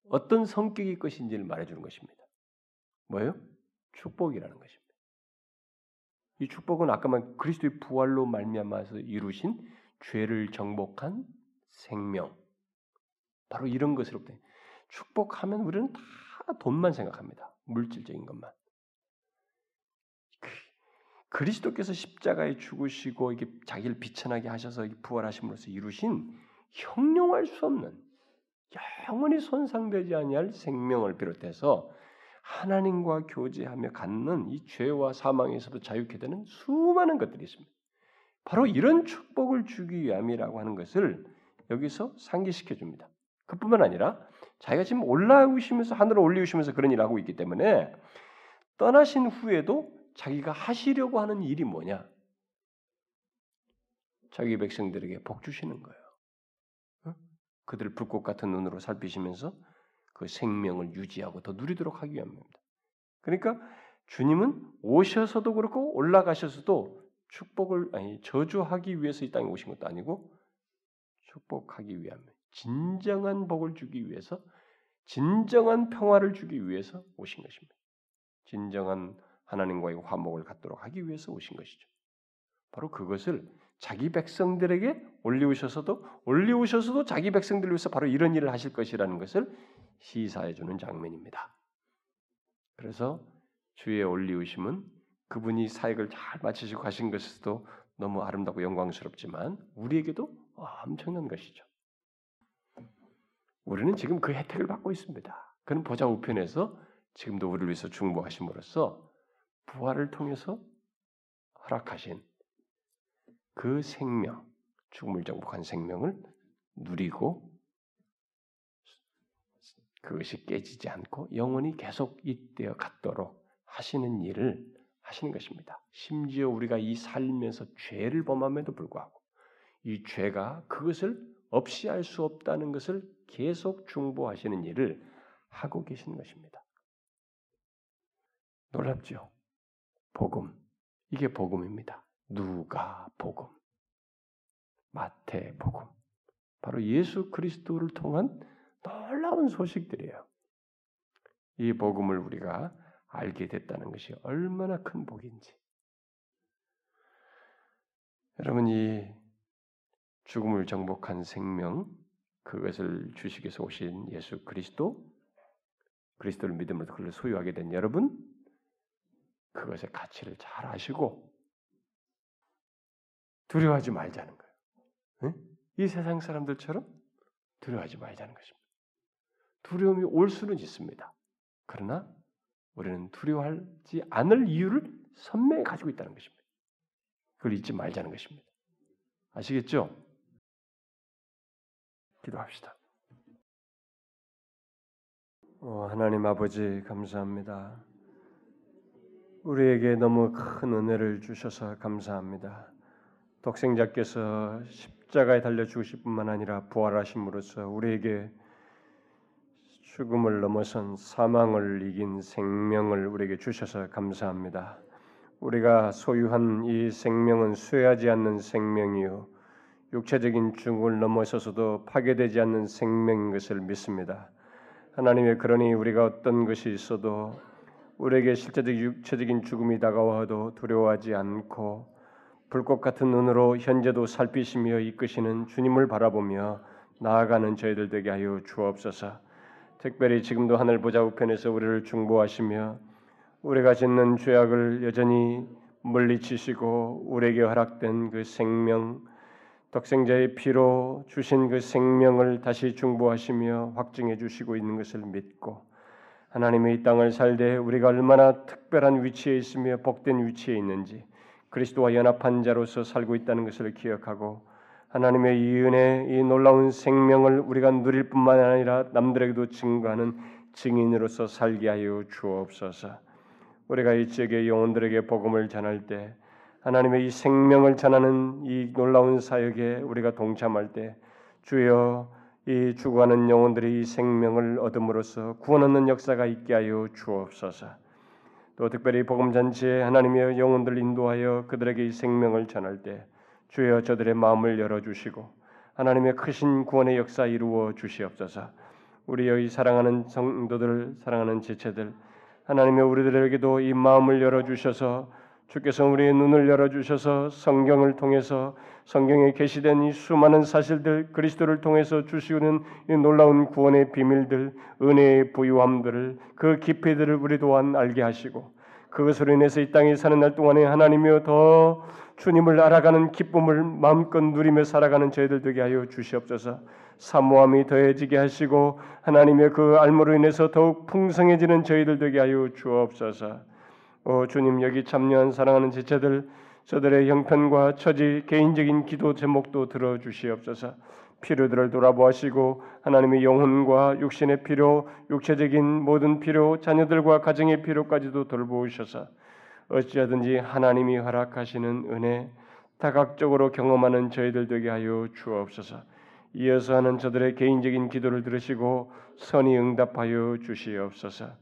[SPEAKER 1] 어떤 성격의 것인지를 말해주는 것입니다. 뭐예요? 축복이라는 것입니다. 이 축복은 아까 말 그리스도의 부활로 말미암아서 이루신 죄를 정복한 생명. 바로 이런 것으로부터 축복하면 우리는 다 돈만 생각합니다. 물질적인 것만. 그 그리스도께서 십자가에 죽으시고 이게 자기를 비천하게 하셔서 부활하심으로써 이루신 형용할 수 없는 영원히 손상되지 아니할 생명을 비롯해서 하나님과 교제하며 갖는 이 죄와 사망에서도 자유케 되는 수많은 것들이 있습니다. 바로 이런 축복을 주기 위함이라고 하는 것을 여기서 상기시켜 줍니다. 그뿐만 아니라 자기가 지금 올라오시면서 하늘을 올리우시면서 그런 일을 하고 있기 때문에 떠나신 후에도 자기가 하시려고 하는 일이 뭐냐? 자기 백성들에게 복 주시는 거예요. 그들 불꽃 같은 눈으로 살피시면서 그 생명을 유지하고 더 누리도록 하기 위함입니다. 그러니까 주님은 오셔서도 그렇고 올라가셔서도 축복을 아니 저주하기 위해서 이 땅에 오신 것도 아니고 축복하기 위함, 진정한 복을 주기 위해서 진정한 평화를 주기 위해서 오신 것입니다. 진정한 하나님과의 화목을 갖도록 하기 위해서 오신 것이죠. 바로 그것을 자기 백성들에게 올리우셔서도 올리우셔서도 자기 백성들을 위해서 바로 이런 일을 하실 것이라는 것을 시사해 주는 장면입니다. 그래서 주의 올리우심은 그분이 사역을 잘 마치시고 가신 것에서도 너무 아름답고 영광스럽지만 우리에게도 엄청난 것이죠. 우리는 지금 그 혜택을 받고 있습니다. 그는 보좌 우편에서 지금도 우리를 위해서 중보하심으로써 부활을 통해서 허락하신 그 생명, 죽음을 정복한 생명을 누리고 그것이 깨지지 않고 영원히 계속 이때어 갔도록 하시는 일을 하시는 것입니다. 심지어 우리가 이 삶에서 죄를 범함에도 불구하고 이 죄가 그것을 없이 할 수 없다는 것을 계속 중보하시는 일을 하고 계시는 것입니다. 놀랍죠? 복음. 이게 복음입니다. 누가 복음. 마태 복음. 바로 예수 그리스도를 통한 놀라운 소식들이에요. 이 복음을 우리가 알게 됐다는 것이 얼마나 큰 복인지. 여러분 이 죽음을 정복한 생명 그것을 위해서 오신 예수 그리스도 그리스도를 믿음으로 그걸 소유하게 된 여러분 그것의 가치를 잘 아시고 두려워하지 말자는 거예요. 응? 이 세상 사람들처럼 두려워하지 말자는 것입니다. 두려움이 올 수는 있습니다. 그러나 우리는 두려워하지 않을 이유를 선명히 가지고 있다는 것입니다. 그걸 잊지 말자는 것입니다. 아시겠죠? 기도합시다. 어, 하나님 아버지 감사합니다. 우리에게 너무 큰 은혜를 주셔서 감사합니다. 독생자께서 십자가에 달려 죽으실 뿐만 아니라 부활하심으로써 우리에게 죽음을 넘어선 사망을 이긴 생명을 우리에게 주셔서 감사합니다. 우리가 소유한 이 생명은 쇠하지 않는 생명이요 육체적인 죽음을 넘어서서도 파괴되지 않는 생명인 것을 믿습니다. 하나님의 그러니 우리가 어떤 것이 있어도 우리에게 실제적 육체적인 죽음이 다가와도 두려워하지 않고 불꽃 같은 눈으로 현재도 살피시며 이끄시는 주님을 바라보며 나아가는 저희들 되게 하여 주옵소서. 특별히 지금도 하늘 보좌 우편에서 우리를 중보하시며 우리가 짓는 죄악을 여전히 물리치시고 우리에게 허락된 그 생명 독생자의 피로 주신 그 생명을 다시 중보하시며 확증해 주시고 있는 것을 믿고 하나님의 이 땅을 살되 우리가 얼마나 특별한 위치에 있으며 복된 위치에 있는지 그리스도와 연합한 자로서 살고 있다는 것을 기억하고 하나님의 이 은혜, 이 놀라운 생명을 우리가 누릴 뿐만 아니라 남들에게도 증거하는 증인으로서 살게 하여 주옵소서. 우리가 이 지역의 영혼들에게 복음을 전할 때 하나님의 이 생명을 전하는 이 놀라운 사역에 우리가 동참할 때 주여 이 죽어가는 영혼들이 이 생명을 얻음으로써 구원 얻는 역사가 있게 하여 주옵소서. 또 특별히 복음 잔치에 하나님의 영혼들 인도하여 그들에게 이 생명을 전할 때 주여 저들의 마음을 열어 주시고 하나님의 크신 구원의 역사 이루어 주시옵소서. 우리 여기 사랑하는 성도들, 사랑하는 지체들, 하나님의 우리들에게도 이 마음을 열어 주셔서 주께서 우리의 눈을 열어 주셔서 성경을 통해서 성경에 계시된 이 수많은 사실들 그리스도를 통해서 주시는 이 놀라운 구원의 비밀들 은혜의 부유함들을 그 깊이들을 우리 또한 알게 하시고 그것으로 인해서 이 땅에 사는 날 동안에 하나님이여 더 주님을 알아가는 기쁨을 마음껏 누리며 살아가는 저희들 되게 하여 주시옵소서. 사모함이 더해지게 하시고 하나님의 그 알므로 인해서 더욱 풍성해지는 저희들 되게 하여 주옵소서. 오 주님 여기 참여한 사랑하는 지체들 저들의 형편과 처지 개인적인 기도 제목도 들어 주시옵소서. 필요들을 돌아보시고 하나님의 영혼과 육신의 필요, 육체적인 모든 필요, 자녀들과 가정의 필요까지도 돌보셔서 어찌하든지 하나님이 허락하시는 은혜 다각적으로 경험하는 저희들 되게 하여 주옵소서. 이어서 하는 저들의 개인적인 기도를 들으시고 선히 응답하여 주시옵소서.